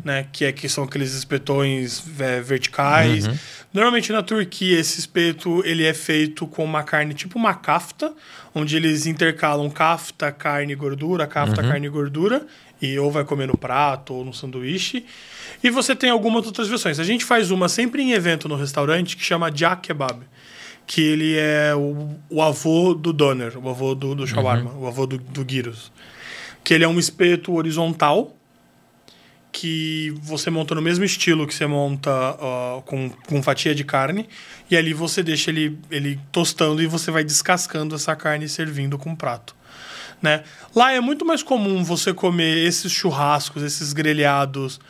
né? Que, é, que são aqueles espetões é, verticais. Normalmente na Turquia esse espeto ele é feito com uma carne tipo uma kafta, onde eles intercalam kafta, carne gordura, kafta, carne e gordura, e ou vai comer no prato ou no sanduíche. E você tem algumas outras versões. A gente faz uma sempre em evento no restaurante que chama jak kebab que ele é o, o avô do doner, o avô do, do shawarma, o avô do, do gyros. Que ele é um espeto horizontal que você monta no mesmo estilo que você monta ó, com, com fatia de carne e ali você deixa ele, ele tostando e você vai descascando essa carne servindo com prato. Né? Lá é muito mais comum você comer esses churrascos, esses grelhados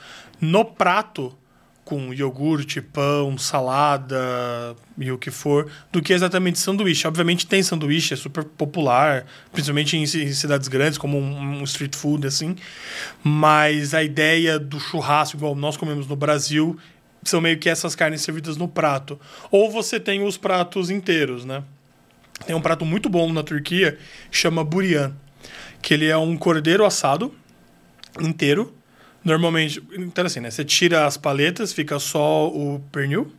no prato com iogurte, pão, salada e o que for, do que exatamente sanduíche. Obviamente tem sanduíche, é super popular, principalmente em, ci- em cidades grandes, como um, street food, assim. Mas a ideia do churrasco, igual nós comemos no Brasil, são meio que essas carnes servidas no prato. Ou você tem os pratos inteiros, né? Tem um prato muito bom na Turquia, chama burian, que ele é um cordeiro assado inteiro. Normalmente, então assim, né? Você tira as paletas, fica só o pernil.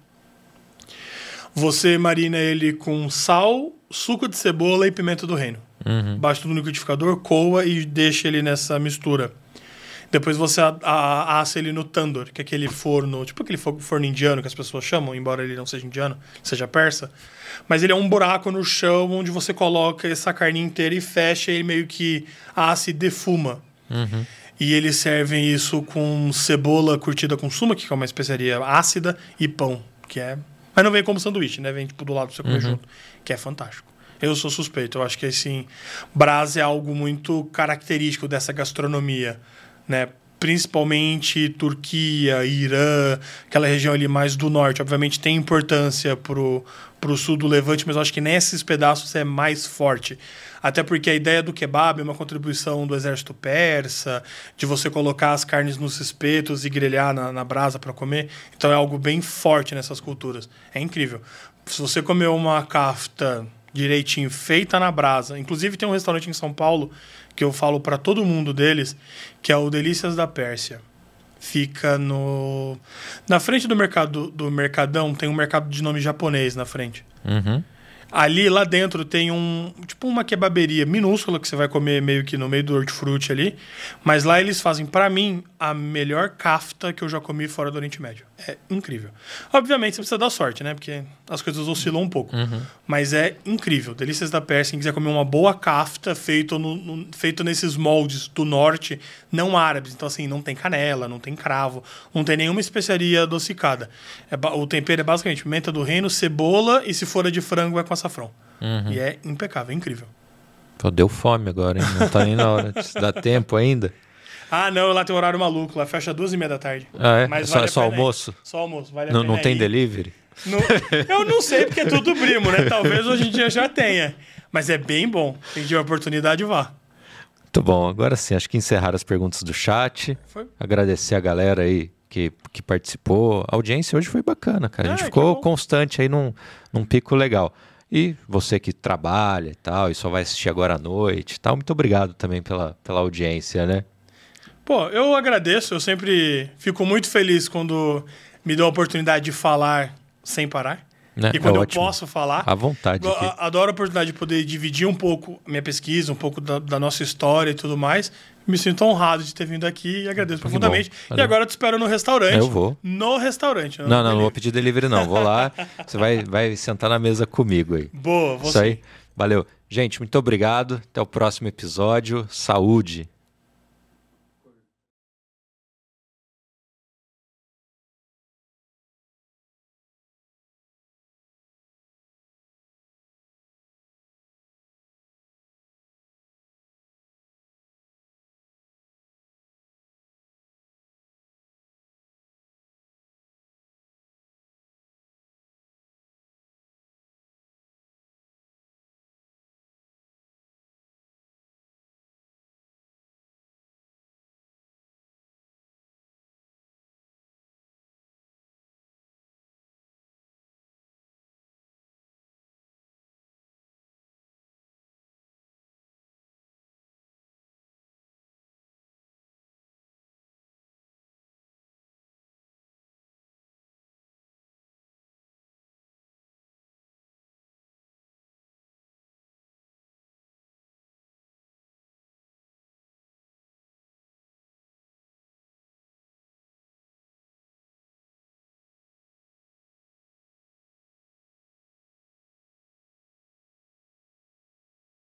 Você marina ele com sal, suco de cebola e pimenta do reino. Bate tudo no liquidificador, coa e deixa ele nessa mistura. Depois você a- a- assa ele no tandoor, que é aquele forno, tipo aquele fo- forno indiano que as pessoas chamam, embora ele não seja indiano, seja persa. Mas ele é um buraco no chão onde você coloca essa carne inteira e fecha ele meio que assa e defuma. E eles servem isso com cebola curtida com suma, que é uma especiaria ácida, e pão, que é. Mas não vem como sanduíche, né? Vem tipo do lado pra você comer junto, que é fantástico. Eu sou suspeito, eu acho que assim, Brás é algo muito característico dessa gastronomia, né? Principalmente Turquia, Irã, aquela região ali mais do norte. Obviamente tem importância pro, pro sul do Levante, mas eu acho que nesses pedaços é mais forte. Até porque a ideia do kebab é uma contribuição do exército persa, de você colocar as carnes nos espetos e grelhar na, na brasa para comer. Então é algo bem forte nessas culturas. É incrível. Se você comer uma kafta direitinho, feita na brasa, inclusive tem um restaurante em São Paulo que eu falo para todo mundo deles, que é o Delícias da Pérsia. Fica no na frente do mercado do Mercadão, tem um mercado de nome japonês na frente. Uhum. Ali, lá dentro, tem um. Tipo uma kebaberia minúscula que você vai comer meio que no meio do hortifruti ali. Mas lá eles fazem, pra mim, a melhor kafta que eu já comi fora do Oriente Médio. É incrível. Obviamente, você precisa dar sorte, né? Porque as coisas oscilam um pouco. Mas é incrível. Delícias da Pérsia, quem quiser comer uma boa kafta feito, no, no- feito nesses moldes do norte, não árabes. Então, assim, não tem canela, não tem cravo, não tem nenhuma especiaria adocicada. É o tempero é basicamente pimenta do reino, cebola e se for de frango é com açafrão. E é impecável, é incrível. Pô, deu fome agora, hein? Não tá nem na hora. Dá tempo ainda? Ah, não, lá tem um horário maluco, lá fecha duas e meia da tarde. Ah, é? Mas só vale só ir. almoço? Só almoço, vale a Não, pena não tem ir. delivery? Não- eu não sei, porque é tudo primo, né? Talvez hoje em dia já tenha. Mas é bem bom. Quem tiver oportunidade, vá. Muito bom. Agora sim, acho que encerrar as perguntas do chat. Foi. Agradecer a galera aí que, que participou. A audiência hoje foi bacana, cara. A gente ficou constante aí num, num pico legal. E você que trabalha e tal, e só vai assistir agora à noite e tal, muito obrigado também pela, pela audiência, né? Pô, eu agradeço. Eu sempre fico muito feliz quando me dão a oportunidade de falar sem parar. Né? E quando É eu ótimo. posso falar. À vontade adoro a oportunidade de poder dividir um pouco minha pesquisa, um pouco da, da nossa história e tudo mais. Me sinto honrado de ter vindo aqui e agradeço bom. profundamente. E agora eu te espero no restaurante. Eu vou. No restaurante. Não, não, não vou delivery. pedir delivery, não. Vou lá, <laughs> você vai, vai sentar na mesa comigo aí. Boa, você. Isso aí. Valeu. Gente, muito obrigado. Até o próximo episódio. Saúde.